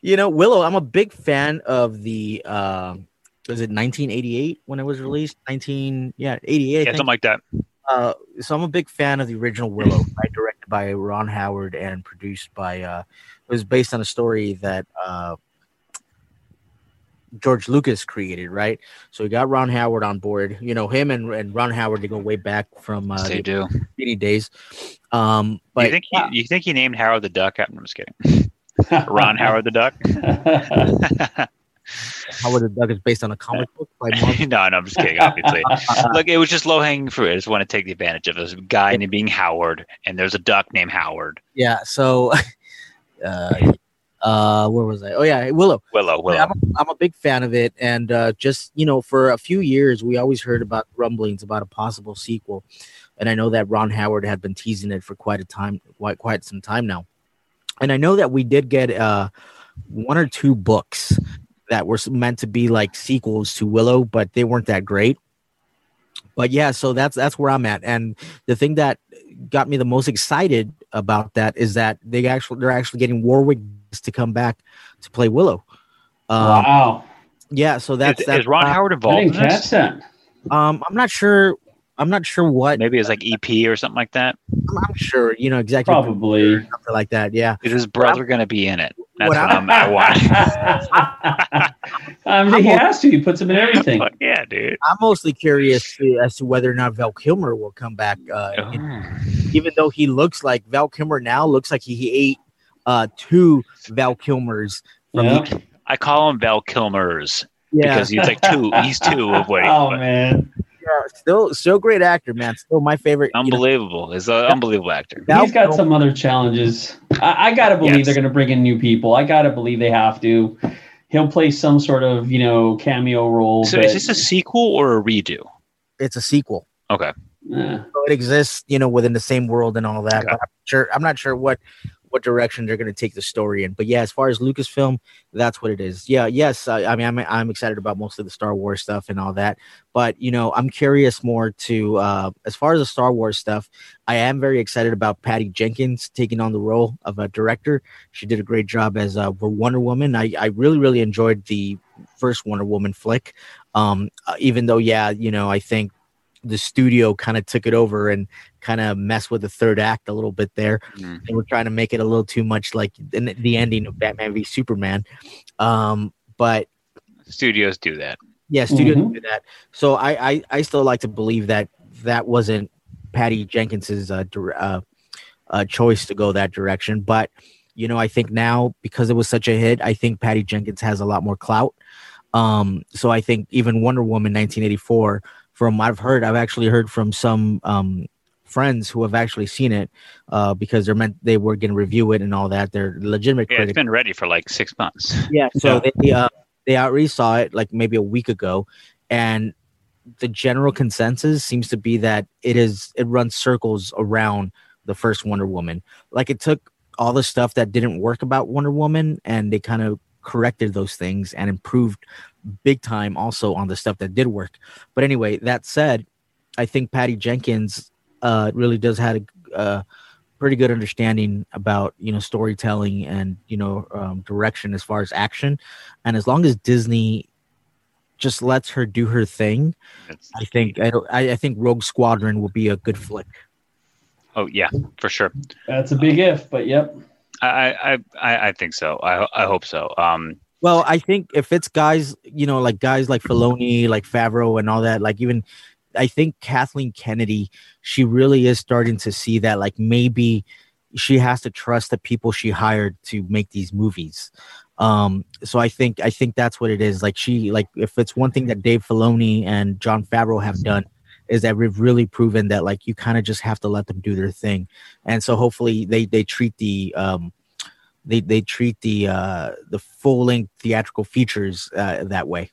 you know, Willow. I'm a big fan of the. Um, was it 1988 when it was released? 19, yeah, 88. I Yeah, think. something like that. Uh, so I'm a big fan of the original Willow, right? [laughs] directed by Ron Howard and produced by. Uh, it was based on a story that uh, George Lucas created, right? So we got Ron Howard on board. You know, him and, and Ron Howard they go way back from uh, they the do. 80 days. Um, but you think he, you think he named Howard the Duck? I'm just kidding. [laughs] Ron Howard the Duck. [laughs] Howard the Duck is based on a comic book by [laughs] no, no, I'm just kidding. Obviously, look, it was just low hanging fruit. I just want to take the advantage of this guy named being Howard, and there's a duck named Howard. Yeah. So, uh, uh, where was I? Oh yeah, Willow. Willow, Willow. I'm, a, I'm a big fan of it, and uh, just you know, for a few years, we always heard about rumblings about a possible sequel, and I know that Ron Howard had been teasing it for quite a time, quite quite some time now, and I know that we did get uh, one or two books that were meant to be like sequels to Willow, but they weren't that great. But yeah, so that's that's where I'm at, and the thing that got me the most excited about that is that they actually they're actually getting Warwick to come back to play Willow. Um, wow. Yeah, so that's is, that's is Ron uh, Howard I involved didn't in this? catch that. Um, I'm not sure. I'm not sure what. Maybe it's like EP or something like that. I'm, I'm sure you know exactly Probably. something like that. Yeah. Is his brother going to be in it? That's What what, I'm- I'm. I want. I [laughs] mean, he has to. He puts him in everything. Fuck [laughs] yeah, dude. I'm mostly curious to, as to whether or not Val Kilmer will come back. Uh, in- even though he looks like Val Kilmer now, looks like he, he ate uh two Val Kilmers from Yeah. the I call him Val Kilmer's yeah. because he's like two. He's two of what he. [laughs] Oh but man, yeah, still still great actor, man. Still my favorite. you know, unbelievable. He's an unbelievable actor. Val he's got Kilmer- some other challenges. I, I gotta believe Yes. they're gonna bring in new people. I gotta believe they have to. He'll play some sort of you know cameo role. So but, is this a sequel or a redo? it's a sequel. Okay. eh, So it exists, you know, within the same world and all that. Okay. But I'm sure I'm not sure what what direction they're going to take the story in. But yeah, as far as Lucasfilm, that's what it is. Yeah, yes, I, I mean, I'm I'm excited about most of the Star Wars stuff and all that. But you know, I'm curious more to uh, as far as the Star Wars stuff. I am very excited about Patty Jenkins taking on the role of a director. She did a great job as uh, Wonder Woman. I I really really enjoyed the first Wonder Woman flick. Um, uh, even though, yeah, you know, I think the studio kind of took it over and kind of messed with the third act a little bit there. Mm. They were trying to make it a little too much like in the ending of Batman v Superman. Um, but Studios do that. yeah, studios Mhm. do that. So I, I I still like to believe that that wasn't Patty Jenkins's uh, dir- uh, uh, choice to go that direction. But you know, I think now because it was such a hit, I think Patty Jenkins has a lot more clout. Um, so I think even Wonder Woman 1984, from what I've heard, I've actually heard from some um, friends who have actually seen it uh, because they're meant they were going to review it and all that. They're legitimate Yeah, critics. it's been ready for like six months. Yeah, so Yeah. they uh, they already saw it like maybe a week ago, and the general consensus seems to be that it is it runs circles around the first Wonder Woman. Like it took all the stuff that didn't work about Wonder Woman, and they kind of corrected those things and improved big time also on the stuff that did work. But anyway, that said, I think Patty Jenkins uh, really does have a uh, pretty good understanding about you know storytelling and you know um, direction as far as action and as long as disney just lets her do her thing It's- i think I, don't- I, I think rogue squadron will be a good flick oh yeah, for sure. That's a big if, but yep. I I I, I think so. I I hope so. Um, well i think if it's guys you know like guys like Filoni, like favreau and all that like even i think kathleen kennedy she really is starting to see that like maybe she has to trust the people she hired to make these movies. Um so i think i think that's what it is. Like she like if it's one thing that dave Filoni and john favreau have done is that we've really proven that like you kind of just have to let them do their thing. And so hopefully they they treat the um they they treat the uh the full length theatrical features uh, that way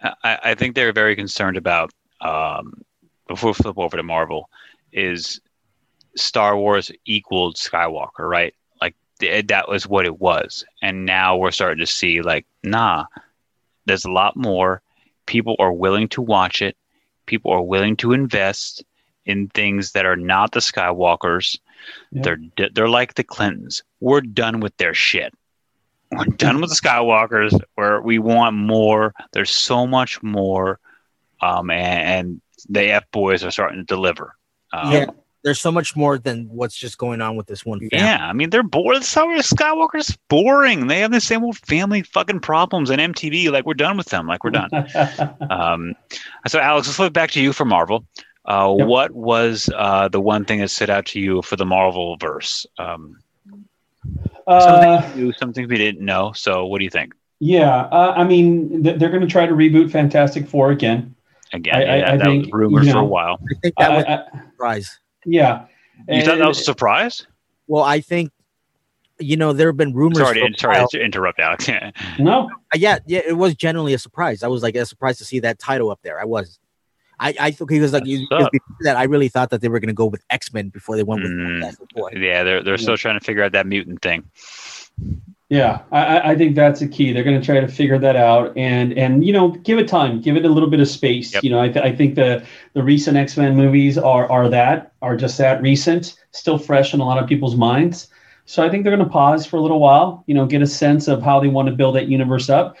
I, I think they're very concerned about um, before we flip over to Marvel is Star Wars equaled Skywalker, right? Like th- that was what it was, and now we're starting to see like, nah, there's a lot more. People are willing to watch it. People are willing to invest in things that are not the Skywalkers. They're they're like the Clintons. We're done with their shit. We're done with the Skywalkers. Where we want more. There's so much more, um, and, and the F boys are starting to deliver. Um, Yeah. there's so much more than what's just going on with this one family. Yeah, I mean they're bored. Wars Skywalker's boring. They have the same old family fucking problems and MTV. Like we're done with them. Like we're done. [laughs] Um, so Alex, let's flip back to you for Marvel. Uh, Yep. What was uh, the one thing that stood out to you for the Marvel verse? Um, uh, something new, something we didn't know. So what do you think? yeah, uh, I mean, th- they're going to try to reboot Fantastic Four again. Again, I- I- yeah, I that think, was rumored you for a while. I think that I- was I- a surprise. yeah. You thought that was a surprise? Well, I think you know there have been rumors. Sorry for to, sorry to interrupt, Alex. [laughs] no. Uh, yeah, yeah, it was generally a surprise. I was like a surprise to see that title up there. I was. I I thought because like you, What's up? before that I really thought that they were going to go with X Men before they went with Mm. Fantastic Four. yeah, they're they're still trying to figure out that mutant thing. Yeah, I, I- I think that's a key. They're going to try to figure that out, and and you know, give it time, give it a little bit of space. Yep. You know, I, th- I think the the recent X Men movies are are that are just that recent, still fresh in a lot of people's minds. So I think they're going to pause for a little while. You know, get a sense of how they want to build that universe up,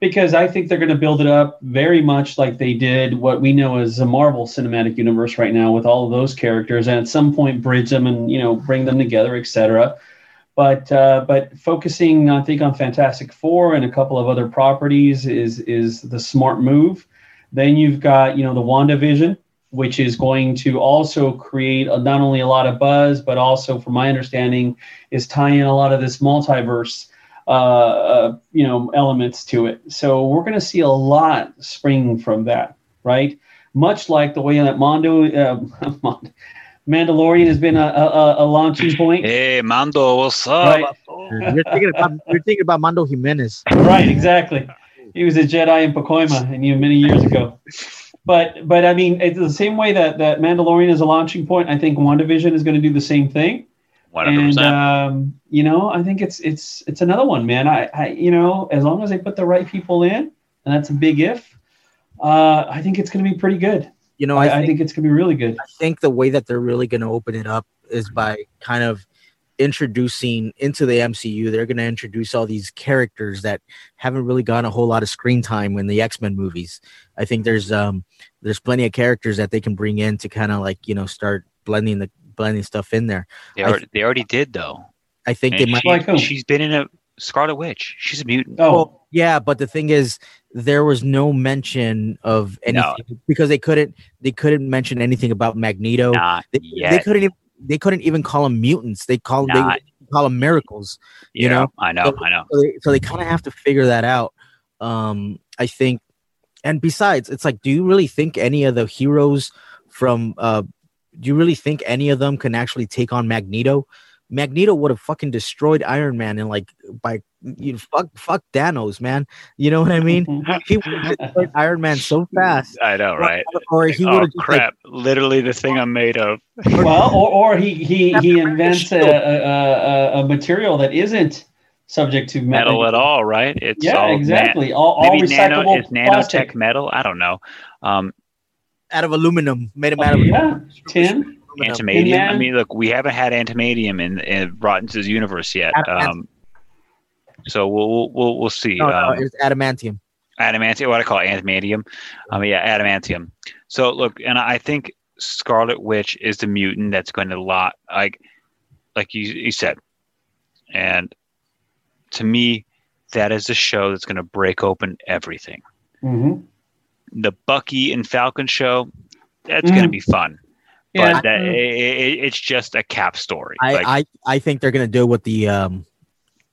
because I think they're going to build it up very much like they did what we know as a Marvel Cinematic Universe right now with all of those characters, and at some point bridge them and you know bring them together, etc but uh, but focusing I think on Fantastic Four and a couple of other properties is is the smart move. Then you've got you know the WandaVision, which is going to also create a, not only a lot of buzz, but also, from my understanding, is tying in a lot of this multiverse uh, uh, you know elements to it. So we're going to see a lot spring from that, right? Much like the way that Mondo. Uh, [laughs] Mandalorian has been a, a, a launching point. Hey, Mando, what's up? Right. You're thinking about you're thinking about Mando Jimenez. right, exactly. He was a Jedi in Pacoima, and you know, many years ago. But but I mean, it's the same way that that Mandalorian is a launching point. I think WandaVision is going to do the same thing. One hundred And percent. um, you know, I think it's it's it's another one, man. I, I you know, as long as they put the right people in, and that's a big if. Uh, I think it's going to be pretty good. You know, I, I, I think, think it's going to be really good. I think the way that they're really going to open it up is by kind of introducing into the MCU. They're going to introduce all these characters that haven't really gotten a whole lot of screen time in the X Men movies. I think there's um there's plenty of characters that they can bring in to kind of like you know start blending the blending stuff in there. They I already, they already did though. I think And they might. She, like she's been in a Scarlet Witch. She's a mutant. Oh, Well, yeah, but the thing is, there was no mention of anything because they couldn't they couldn't mention anything about Magneto. Not They, yet. they couldn't even they couldn't even call them mutants. They call Not- they call them miracles. you yeah, know? I know, I know. So they, so they kind of have to figure that out. Um, I think, and besides, it's like, do you really think any of the heroes from uh, do you really think any of them can actually take on Magneto? Magneto would have fucking destroyed Iron Man and like by you know, fuck fuck Thanos, man. You know what I mean? he would have destroyed [laughs] Iron Man so fast. I know, right? Or he would oh have like, crap! Literally the thing I'm made of. well, or, or he he he invents a, a, a, a material that isn't subject to Metal at all, right? It's Yeah, all exactly. Na- all, all maybe nano recyclable is plastic. nanotech metal. I don't know. Um, out of aluminum, made him out of yeah, tin. aluminum. antimadium. I mean, look, we haven't had antimadium in, in Rotten's universe yet. Um, so we'll we'll we'll, we'll see. No, no, um, it's adamantium. adamantium. What I call it, adamantium. Um, yeah, adamantium. So look, and I think Scarlet Witch is the mutant that's going to lot like like you you said, and to me, that is the show that's going to break open everything. hmm The Bucky and Falcon show, that's going to be fun. Yeah, but that, mm. it, it, it's just a cap story. I, like, I I think they're gonna do with the um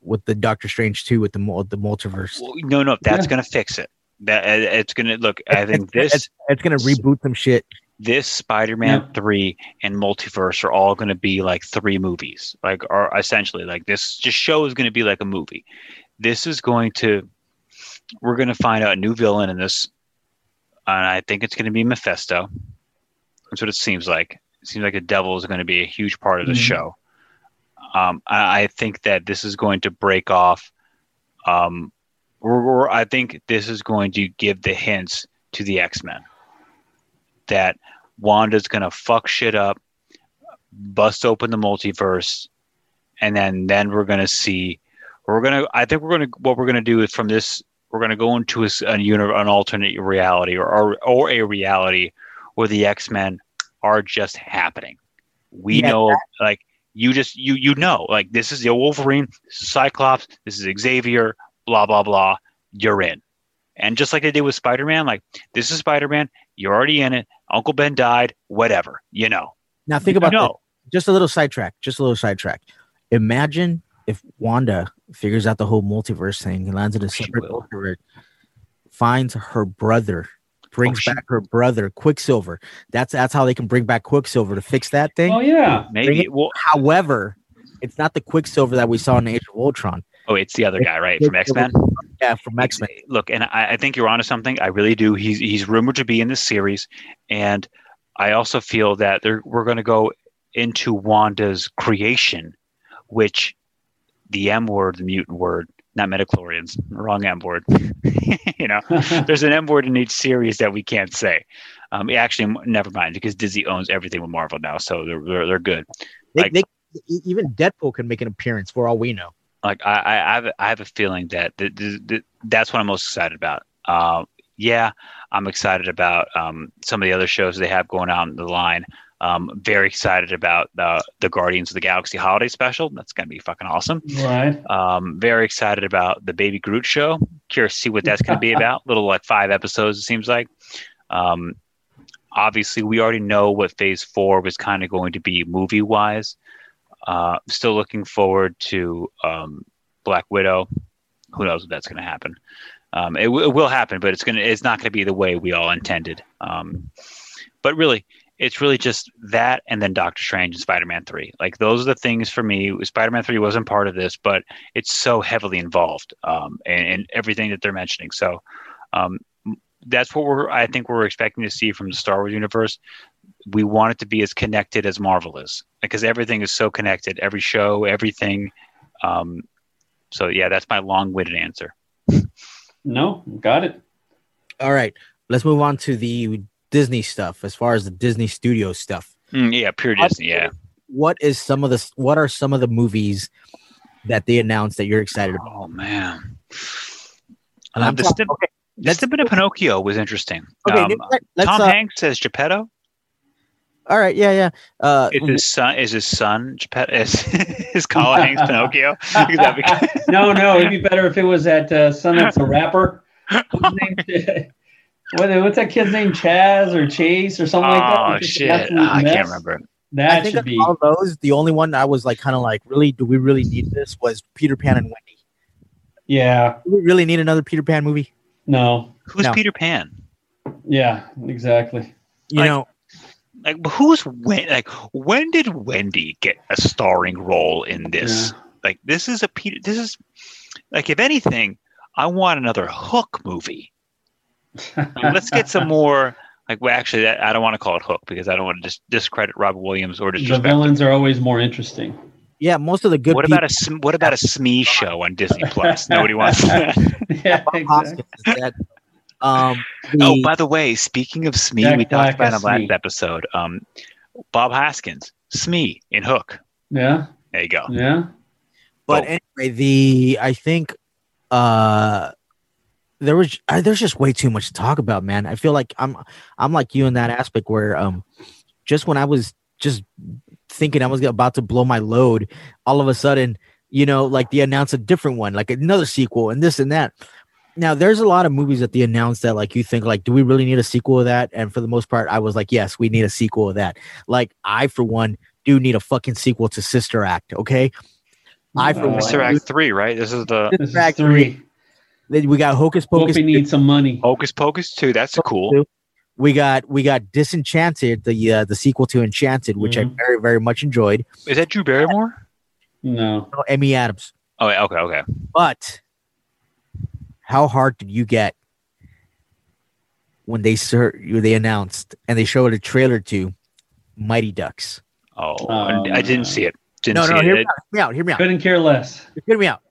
with the Doctor Strange too with the mul- the multiverse. well, no, no, that's Yeah. going to fix it. That uh, it's going to look. I think it's, this it's, it's gonna reboot some shit. this Spider-Man Yeah. three and multiverse are all going to be like three movies, like are essentially like this. Just show is going to be like a movie. This is going to. We're going to find out a new villain in this, and I think it's going to be Mephisto. That's what it seems like. It seems like the devil is going to be a huge part of the Mhm. show. Um, I, I think that this is going to break off. Um, we're, we're- I think this is going to give the hints to the X Men that Wanda's going to fuck shit up, bust open the multiverse, and then then we're going to see. We're gonna. I think we're gonna. What we're gonna do is from this, we're gonna go into a, a an alternate reality or, or or a reality where the X Men are just happening. We Yeah, know, like you just you you know, like this is the Wolverine, this is Cyclops, this is Xavier, blah blah blah. You're in, and just like they did with Spider Man, like this is Spider Man. You're already in it. Uncle Ben died. Whatever, you know. Now think about no. that. Just a little sidetrack. Just a little sidetrack. Imagine if Wanda figures out the whole multiverse thing and lands in a She separate will. multiverse, finds her brother, brings Oh, back her brother, Quicksilver. That's that's how they can bring back Quicksilver to fix that thing. Oh yeah. Maybe. Well, However, it's not the Quicksilver that we saw in Age of Ultron. oh, it's the other guy, right? From X Men. Yeah, from X Men. Look, and I, I think you're onto something. I really do. He's he's rumored to be in this series, and I also feel that they're, we're going to go into Wanda's creation, which the M word, the mutant word, not midi-chlorians, wrong M word. [laughs] you know, [laughs] there's an M word in each series that we can't say. Um, actually, never mind, because Disney owns everything with Marvel now, so they're they're, they're good. They, Like- they, even Deadpool can make an appearance for all we know. like I, I, I have, I have a feeling that th- th- th- that's what I'm most excited about. Uh, yeah, I'm excited about um, some of the other shows they have going on the line. Um, very excited about the the Guardians of the Galaxy holiday special. That's gonna be fucking awesome. Right. Um, very excited about the Baby Groot show. Curious to see what that's gonna be [laughs] about. Little like five episodes, it seems like. Um, obviously, we already know what Phase Four was kind of going to be movie wise. Uh, still looking forward to um, Black Widow. Who knows if that's going to happen? Um, it, w- it will happen, but it's gonna it's not going to be the way we all intended. Um, but really, it's really just that, and then Doctor Strange and Spider Man Three. Like those are the things for me. Spider Man Three wasn't part of this, but it's so heavily involved um, in, in everything that they're mentioning. So um, that's what we're I think we're expecting to see from the Star Wars universe. We want it to be as connected as Marvel is because everything is so connected. Every show, everything. Um, so yeah, that's my long-winded answer. [laughs] No, got it. All right, let's move on to the Disney stuff. As far as the Disney Studio stuff, Mm, yeah, pure Disney. Yeah, what is some of the what are some of the movies that they announced that you're excited about? Oh man. And Um, I'm the talking- snip- okay, the snippet of Pinocchio was interesting. okay, Um, let- let's, Tom uh, Hanks says Geppetto. all right, yeah, yeah. Uh, Is his son? Is his son Geppetto? Is, [laughs] is Colin Hanks Pinocchio? [laughs] Because that'd be- no, no, it'd be better if it was that uh, son that's a rapper. [laughs] What's. What, what's that kid's name? Chaz or Chase or something like that? oh shit! an absolute Ah, I mess. can't remember. That I think should of be. all those, the only one I was like kind of like, really, do we really need this? Was Peter Pan and Wendy? Yeah. Do we really need another Peter Pan movie? No. Who's No. Peter Pan? Yeah. Exactly. You Like- know, Like who's when? Like when did Wendy get a starring role in this? Like this is a Peter. This is like if anything, I want another Hook movie. Like, let's get some more. Like well, actually, that, I don't want to call it Hook because I don't want to dis- discredit Robert Williams or The disrespect. villains are always more interesting. yeah, most of the good What people. about a what about a Smee show on Disney [laughs] Plus? Nobody wants that. yeah. Exactly. Hoskins is dead. Um, the, Oh, by the way, speaking of Smee, Jack we Black talked about as in the last Smee. episode. Um, Bob Hoskins, Smee in Hook. Yeah. There you go. Yeah. but Oh. anyway, the I think uh there was uh, there's just way too much to talk about, man. I feel like I'm I'm like you in that aspect where um just when I was just thinking I was about to blow my load, all of a sudden, you know, like they announced a different one, like another sequel and this and that. Now there's a lot of movies that they announced that like you think like do we really need a sequel of that? And for the most part, I was like, yes, we need a sequel of that. Like I for one do need a fucking sequel to Sister Act, okay? I for Uh, one Mr. Act Three, right? This is the This is Act three. Then we got Hocus Hope Pocus. we need some money. Hocus Pocus too. That's cool. two. We got we got Disenchanted, the uh, the sequel to Enchanted, which I Mhm. very very much enjoyed. Is that Drew Barrymore? No. Oh, Emmy Adams. Oh, okay, okay. But how hard did you get when they ser- they announced and they showed a trailer to Mighty Ducks? Oh, Oh, I didn't see it. Didn't No, see no, it. hear me It- out. Hear me out. Hear me out. Couldn't care less. Hear me out.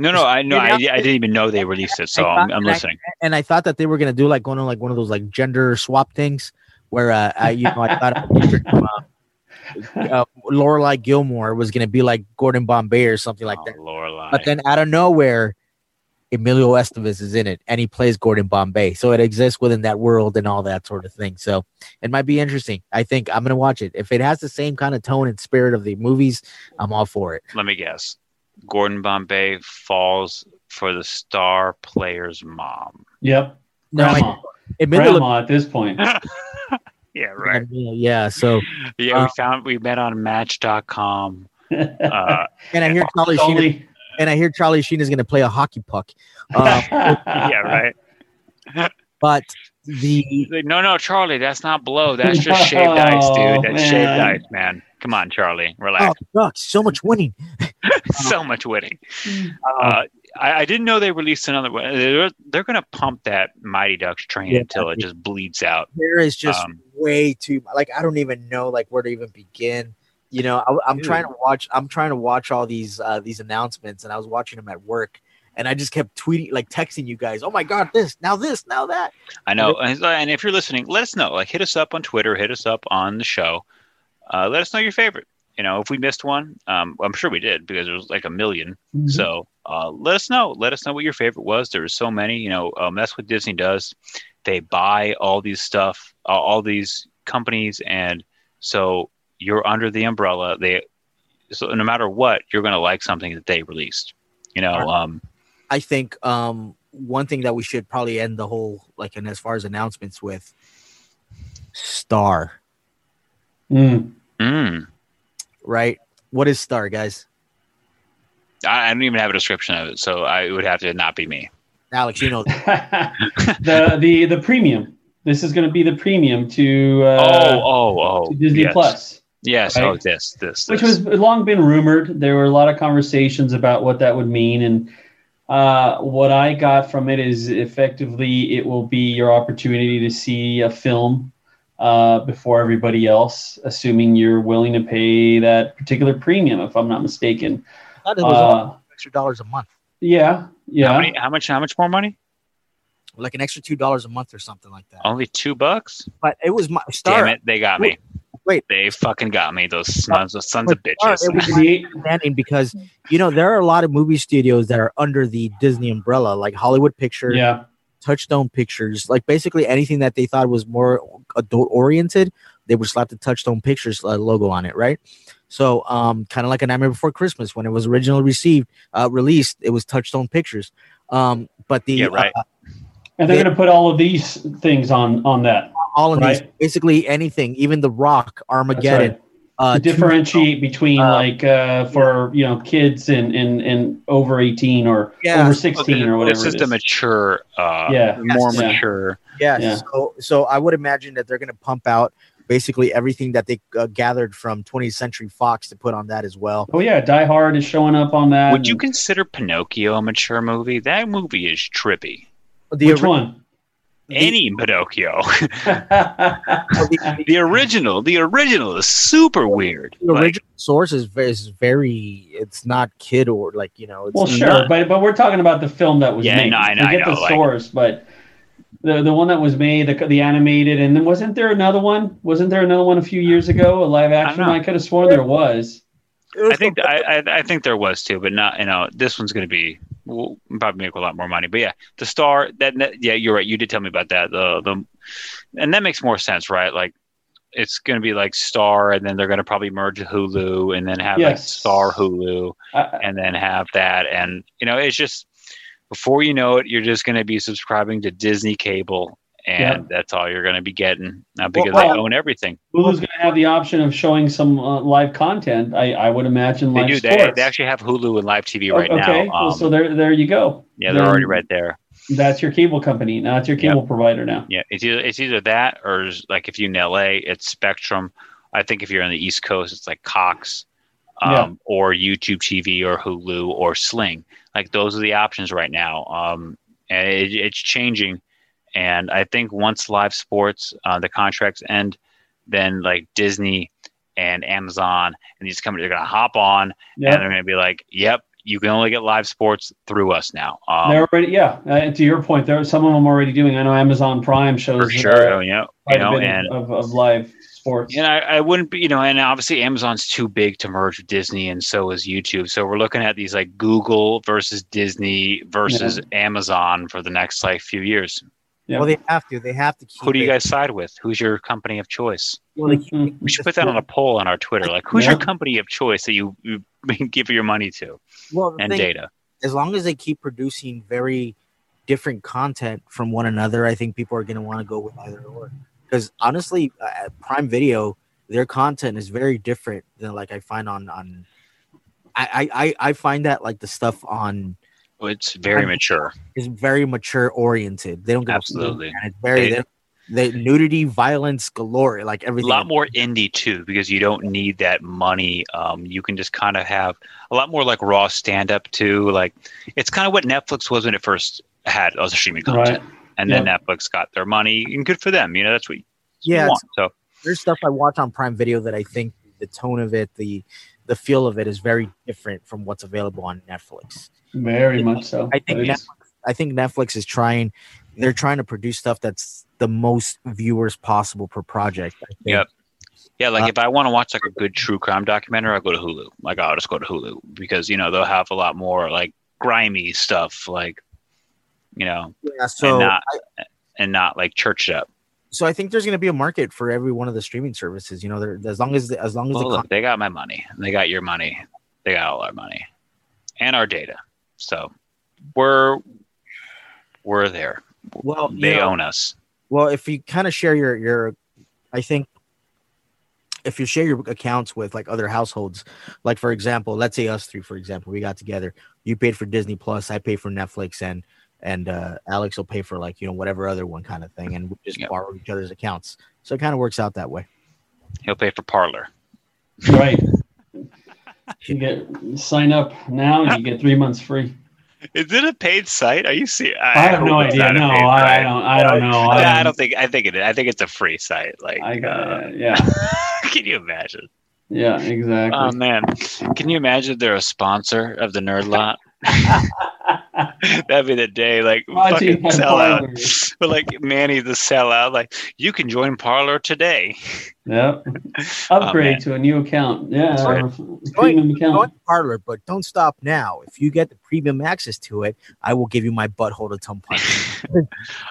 No, no, I know. I, I didn't even know they released it, so I I'm, I'm and I- listening. And I thought that they were gonna do like going of like one of those like gender swap things where uh, I you know I thought uh, [laughs] uh, Lorelai Gilmore was gonna be like Gordon Bombay or something like oh, that. Lorelai. But then out of nowhere, Emilio Estevez is in it and he plays Gordon Bombay. So it exists within that world and all that sort of thing. So it might be interesting. I think I'm going to watch it. If it has the same kind of tone and spirit of the movies, I'm all for it. Let me guess. Gordon Bombay falls for the star player's mom. Yep. No, I, Grandma. Emilio, Grandma at this point. [laughs] Yeah, right. yeah. So, Yeah, Uh, we found we met on Match.com. [laughs] Uh, and I hear Charlie Sheen, and I hear Charlie Sheen is going to play a hockey puck. Uh, [laughs] yeah, right. but the no, no, Charlie, that's not blow. That's just shaved ice, dude. That's Oh, shaved ice, man. Come on, Charlie, oh, relax. So much winning. [laughs] so much winning. Uh, Uh, I, I didn't know they released another one. They're, they're going to pump that Mighty Ducks train Yeah. until it just bleeds out. there is just Um, way too like I don't even know like where to even begin. You know, I, I'm Dude. trying to watch. I'm trying to watch all these uh, these announcements, and I was watching them at work, and I just kept tweeting, like texting you guys. Oh my god, this now, this now that. I know. And and if you're listening, let us know. Like, hit us up on Twitter, hit us up on the show. Uh, let us know your favorite. You know, if we missed one, um, I'm sure we did because there was like a 1000000 Mhm. So uh, let us know. Let us know what your favorite was. There were so many. You know, um, that's what Disney does. They buy all these stuff, uh, all these companies, and so you're under the umbrella. They so no matter what, you're going to like something that they released. You know, um, I think um, one thing that we should probably end the whole like, and as far as announcements with Star, Mm. mm, right? What is Star, guys? I, I don't even have a description of it, so I it would have to not be me. Alex, you know, [laughs] the the the premium. This is going to be the premium to uh, oh, oh, oh, to Disney yes. Plus, Yes. right? Oh, this, this, which this. was long been rumored. There were a lot of conversations about what that would mean, and uh, what I got from it is effectively it will be your opportunity to see a film uh, before everybody else, assuming you're willing to pay that particular premium. If I'm not mistaken, I thought it was uh, extra dollars a month, yeah, yeah. How many? How much? How much more money? like an extra two dollars a month or something like that. Only two bucks. But it was my Star. Damn it! They got me. Wait. they fucking got me. Those sons, those sons of Wait, bitches. it was The- understanding because you know there are a lot of movie studios that are under the Disney umbrella, like Hollywood Pictures, yeah, Touchstone Pictures, like basically anything that they thought was more adult oriented, they would slap the Touchstone Pictures uh, logo on it, right? So, um, kind of like a Nightmare Before Christmas when it was originally received, uh, released, it was Touchstone Pictures. Um, but the Yeah, right. uh, and they're They- going to put all of these things on on that all of these, basically anything, even The Rock, That's Armageddon, right. Uh, to differentiate between uh, like uh, for you know kids and and and over eighteen or Yeah. over sixteen or whatever. This is it the mature, uh, Yeah. more Yes. Mature. Yeah. Yeah. So, so I would imagine that they're going to pump out basically everything that they uh, gathered from 20th Century Fox to put on that as well. Oh yeah, Die Hard is showing up on that. Would you consider Pinocchio a mature movie? That movie is trippy. The, Which ori- one? The- Any Pinocchio, the- [laughs] the original, the original is super weird. the Like, original source is very, is very, it's not kid or like you know. It's well, sure, not- but but we're talking about the film that was Yeah, made. no, I know, Forget I know, the like- source, but the the one that was made, the, the animated, and then wasn't there another one? Wasn't there another one a few years ago, a live action? know. I, could have sworn there was. I think I, I I think there was too, but not you know this one's going to be will probably make a lot more money. But yeah, the star that, that yeah you're right. You did tell me about that. The the and that makes more sense, right? Like it's going to be like Star, and then they're going to probably merge Hulu, and then have like Star Hulu, I, and then have that, and you know it's just before you know it, you're just going to be subscribing to Disney cable. And that's all you're going to be getting now because well, they own everything. Hulu's going to have the option of showing some uh, live content. I, I would imagine They live do. They, they actually have Hulu and live TV right okay, now. Okay, Um, so there there you go. yeah, they're then- already right there. That's your cable company. Now it's your cable provider now. Yeah, it's either it's either that or like if you're in LA, it's Spectrum. I think if you're on the East Coast, it's like Cox, um, Yeah. or YouTube TV or Hulu or Sling. Like those are the options right now. Um, and it, it's changing, and I think once live sports, uh, the contracts end, then like Disney and Amazon and these companies are gonna hop on and they're gonna be like, "Yep, you can only get live sports through us now." Um, they're already. Yeah, uh, and to your point, there are some of them already doing. I know Amazon Prime shows for sure, you know, you know, and of, of live sports. And I, I wouldn't be, you know, and obviously Amazon's too big to merge with Disney, and so is YouTube. So we're looking at these like Google versus Disney versus Amazon for the next like few years. Yeah. Well, they have to. They have to keep. Who do you it- guys side with? Who's your company of choice? Well, they keep Mhm. We should put that on a poll on our Twitter. Like, who's your company of choice that you, you [laughs] give your money to Well, and thing- data? as long as they keep producing very different content from one another, I think people are going to want to go with either or. Because honestly, uh, Prime Video, their content is very different than like I find on on. I I I- I find that like the stuff on It's very mature. It's very mature oriented. They don't give Absolutely. man. It's very They- they, they nudity, violence galore, like everything. A lot more indie too, because you don't need that money. Um, you can just kind of have a lot more like raw stand up too. Like it's kind of what Netflix was when it first had other streaming content. Right. and then Netflix got their money, and good for them. You know, that's what you Yeah, want. So there's stuff I watch on Prime Video that I think the tone of it, the the feel of it is very different from what's available on Netflix. Very much so. I think Netflix, is- I think Netflix is trying they're trying to produce stuff that's the most viewers possible per project. I. Yep. yeah, like Uh, if I want to watch like a good true crime documentary, I'll go to Hulu. Like I'll just go to Hulu because you know they'll have a lot more like grimy stuff, like you know, Yeah, so and not I, and not like churched up. So I think there's going to be a market for every one of the streaming services. You know, as long as the, as long as Well, the look, they got my money. They got your money. They got all our money and our data. So we're we're there. well, They know, own us. Well, if you kind of share your your, I think if you share your accounts with like other households, like for example, let's say us three, for example, we got together. You paid for Disney Plus, I pay for Netflix, and and uh, Alex will pay for like you know whatever other one kind of thing, and we just Yep. borrow each other's accounts. So it kind of works out that way. He'll pay for Parler. right. [laughs] You get sign up now and you get three months free. Is it a paid site? Are you serious? I have no idea. No, I, I don't. I don't know. Yeah, I I don't, don't think. I think it. I think it's a free site. Like, I got uh, yeah. [laughs] can you imagine? Yeah, exactly. Oh man, can you imagine they're a sponsor of the Nerd Lot? [laughs] That'd be the day, like Watching fucking my sell out. [laughs] But like Manny the sellout, like you can join Parler today. Yep. [laughs] Upgrade man. to a new account. Yeah. Sorry. or Premium Go account. on Parler, but don't stop now. If you get the premium access to it, I will give you my butthole to tongue punch. [laughs]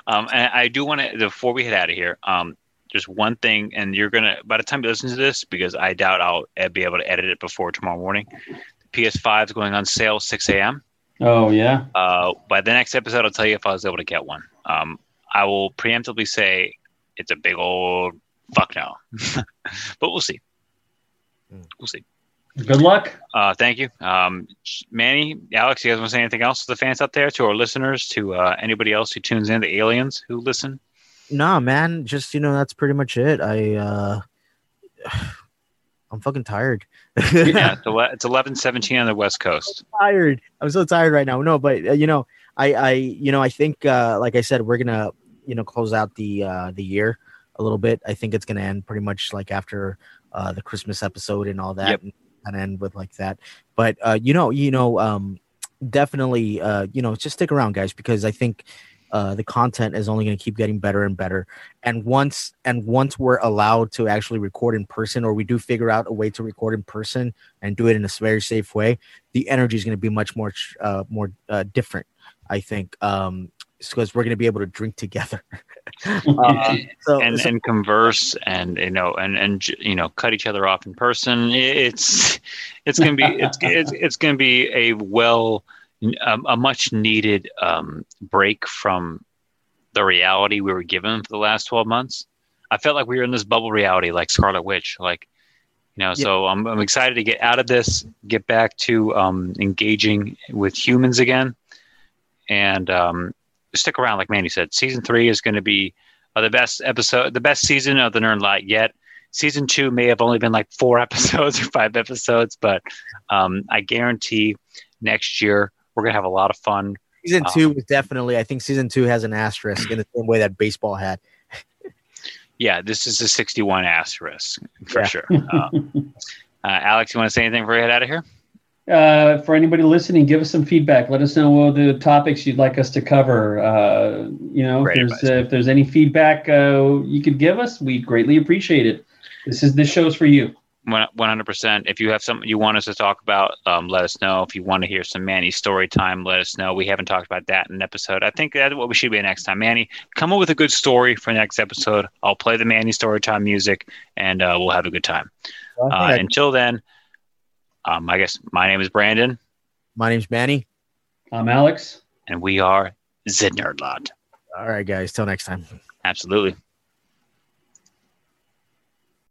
Um, and I do want to before we head out of here. Um, there's one thing, and you're gonna by the time you listen to this, because I doubt I'll uh, be able to edit it before tomorrow morning. PS5 is going on sale 6 a.m. Oh yeah. Uh, by the next episode, I'll tell you if I was able to get one. Um, I will preemptively say it's a big old fuck no, [laughs] but we'll see. Hmm. We'll see. Good luck. Uh, thank you, um, Manny, Alex. You guys want to say anything else to the fans out there, to our listeners, to uh, anybody else who tunes in, the aliens who listen? nah, man, just you know, that's pretty much it. I uh [sighs] I'm fucking tired. Yeah, [laughs] it's ele- it's eleven seventeen on the West Coast. tired. I'm so tired right now. No, but uh, you know, I, I, you know, I think, uh, like I said, we're gonna, you know, close out the uh, the year a little bit. I think it's gonna end pretty much like after uh, the Christmas episode and all that, Yep. and, and end with like that. But uh, you know, you know, um, definitely, uh, you know, just stick around, guys, because I think uh, the content is only going to keep getting better and better. And once and once we're allowed to actually record in person, or we do figure out a way to record in person and do it in a very safe way, the energy is going to be much more uh, more uh, different. I think um, because we're going to be able to drink together. [laughs] [laughs] Uh, so, and so- and converse and you know and and you know cut each other off in person it's it's gonna be it's it's, it's gonna be a well a, a much needed um break from the reality we were given for the last 12 months. I felt like we were in this bubble reality like scarlet witch like you know so I'm, I'm excited to get out of this get back to um engaging with humans again. And um stick around like Manny said season three is going to be uh, the best episode, the best season of the Nerd Lot yet. Season two may have only been like four [laughs] episodes or five episodes, but um, I guarantee next year we're gonna have a lot of fun. season uh, two was definitely. I think season two has an asterisk in the same way that baseball had. [laughs] Yeah, this is a 61 asterisk for Yeah. sure. Uh, [laughs] uh, Alex, you want to say anything before we head out of here? Uh, for anybody listening, give us some feedback. Let us know what the topics you'd like us to cover. Uh, you know, Great if there's uh, if there's any feedback uh, you could give us, we greatly appreciate it. This is this show's for you. One hundred percent. If you have something you want us to talk about, um, let us know. If you want to hear some Manny story time, let us know. We haven't talked about that in an episode. I think that's what we should be next time. Manny, come up with a good story for next episode. I'll play the Manny story time music, and uh, we'll have a good time. Well, Uh, until then, um, I guess my name is Brandon, my name's Manny. I'm Alex. and we are the Nerd Lot. All right, guys. Till next time. Absolutely.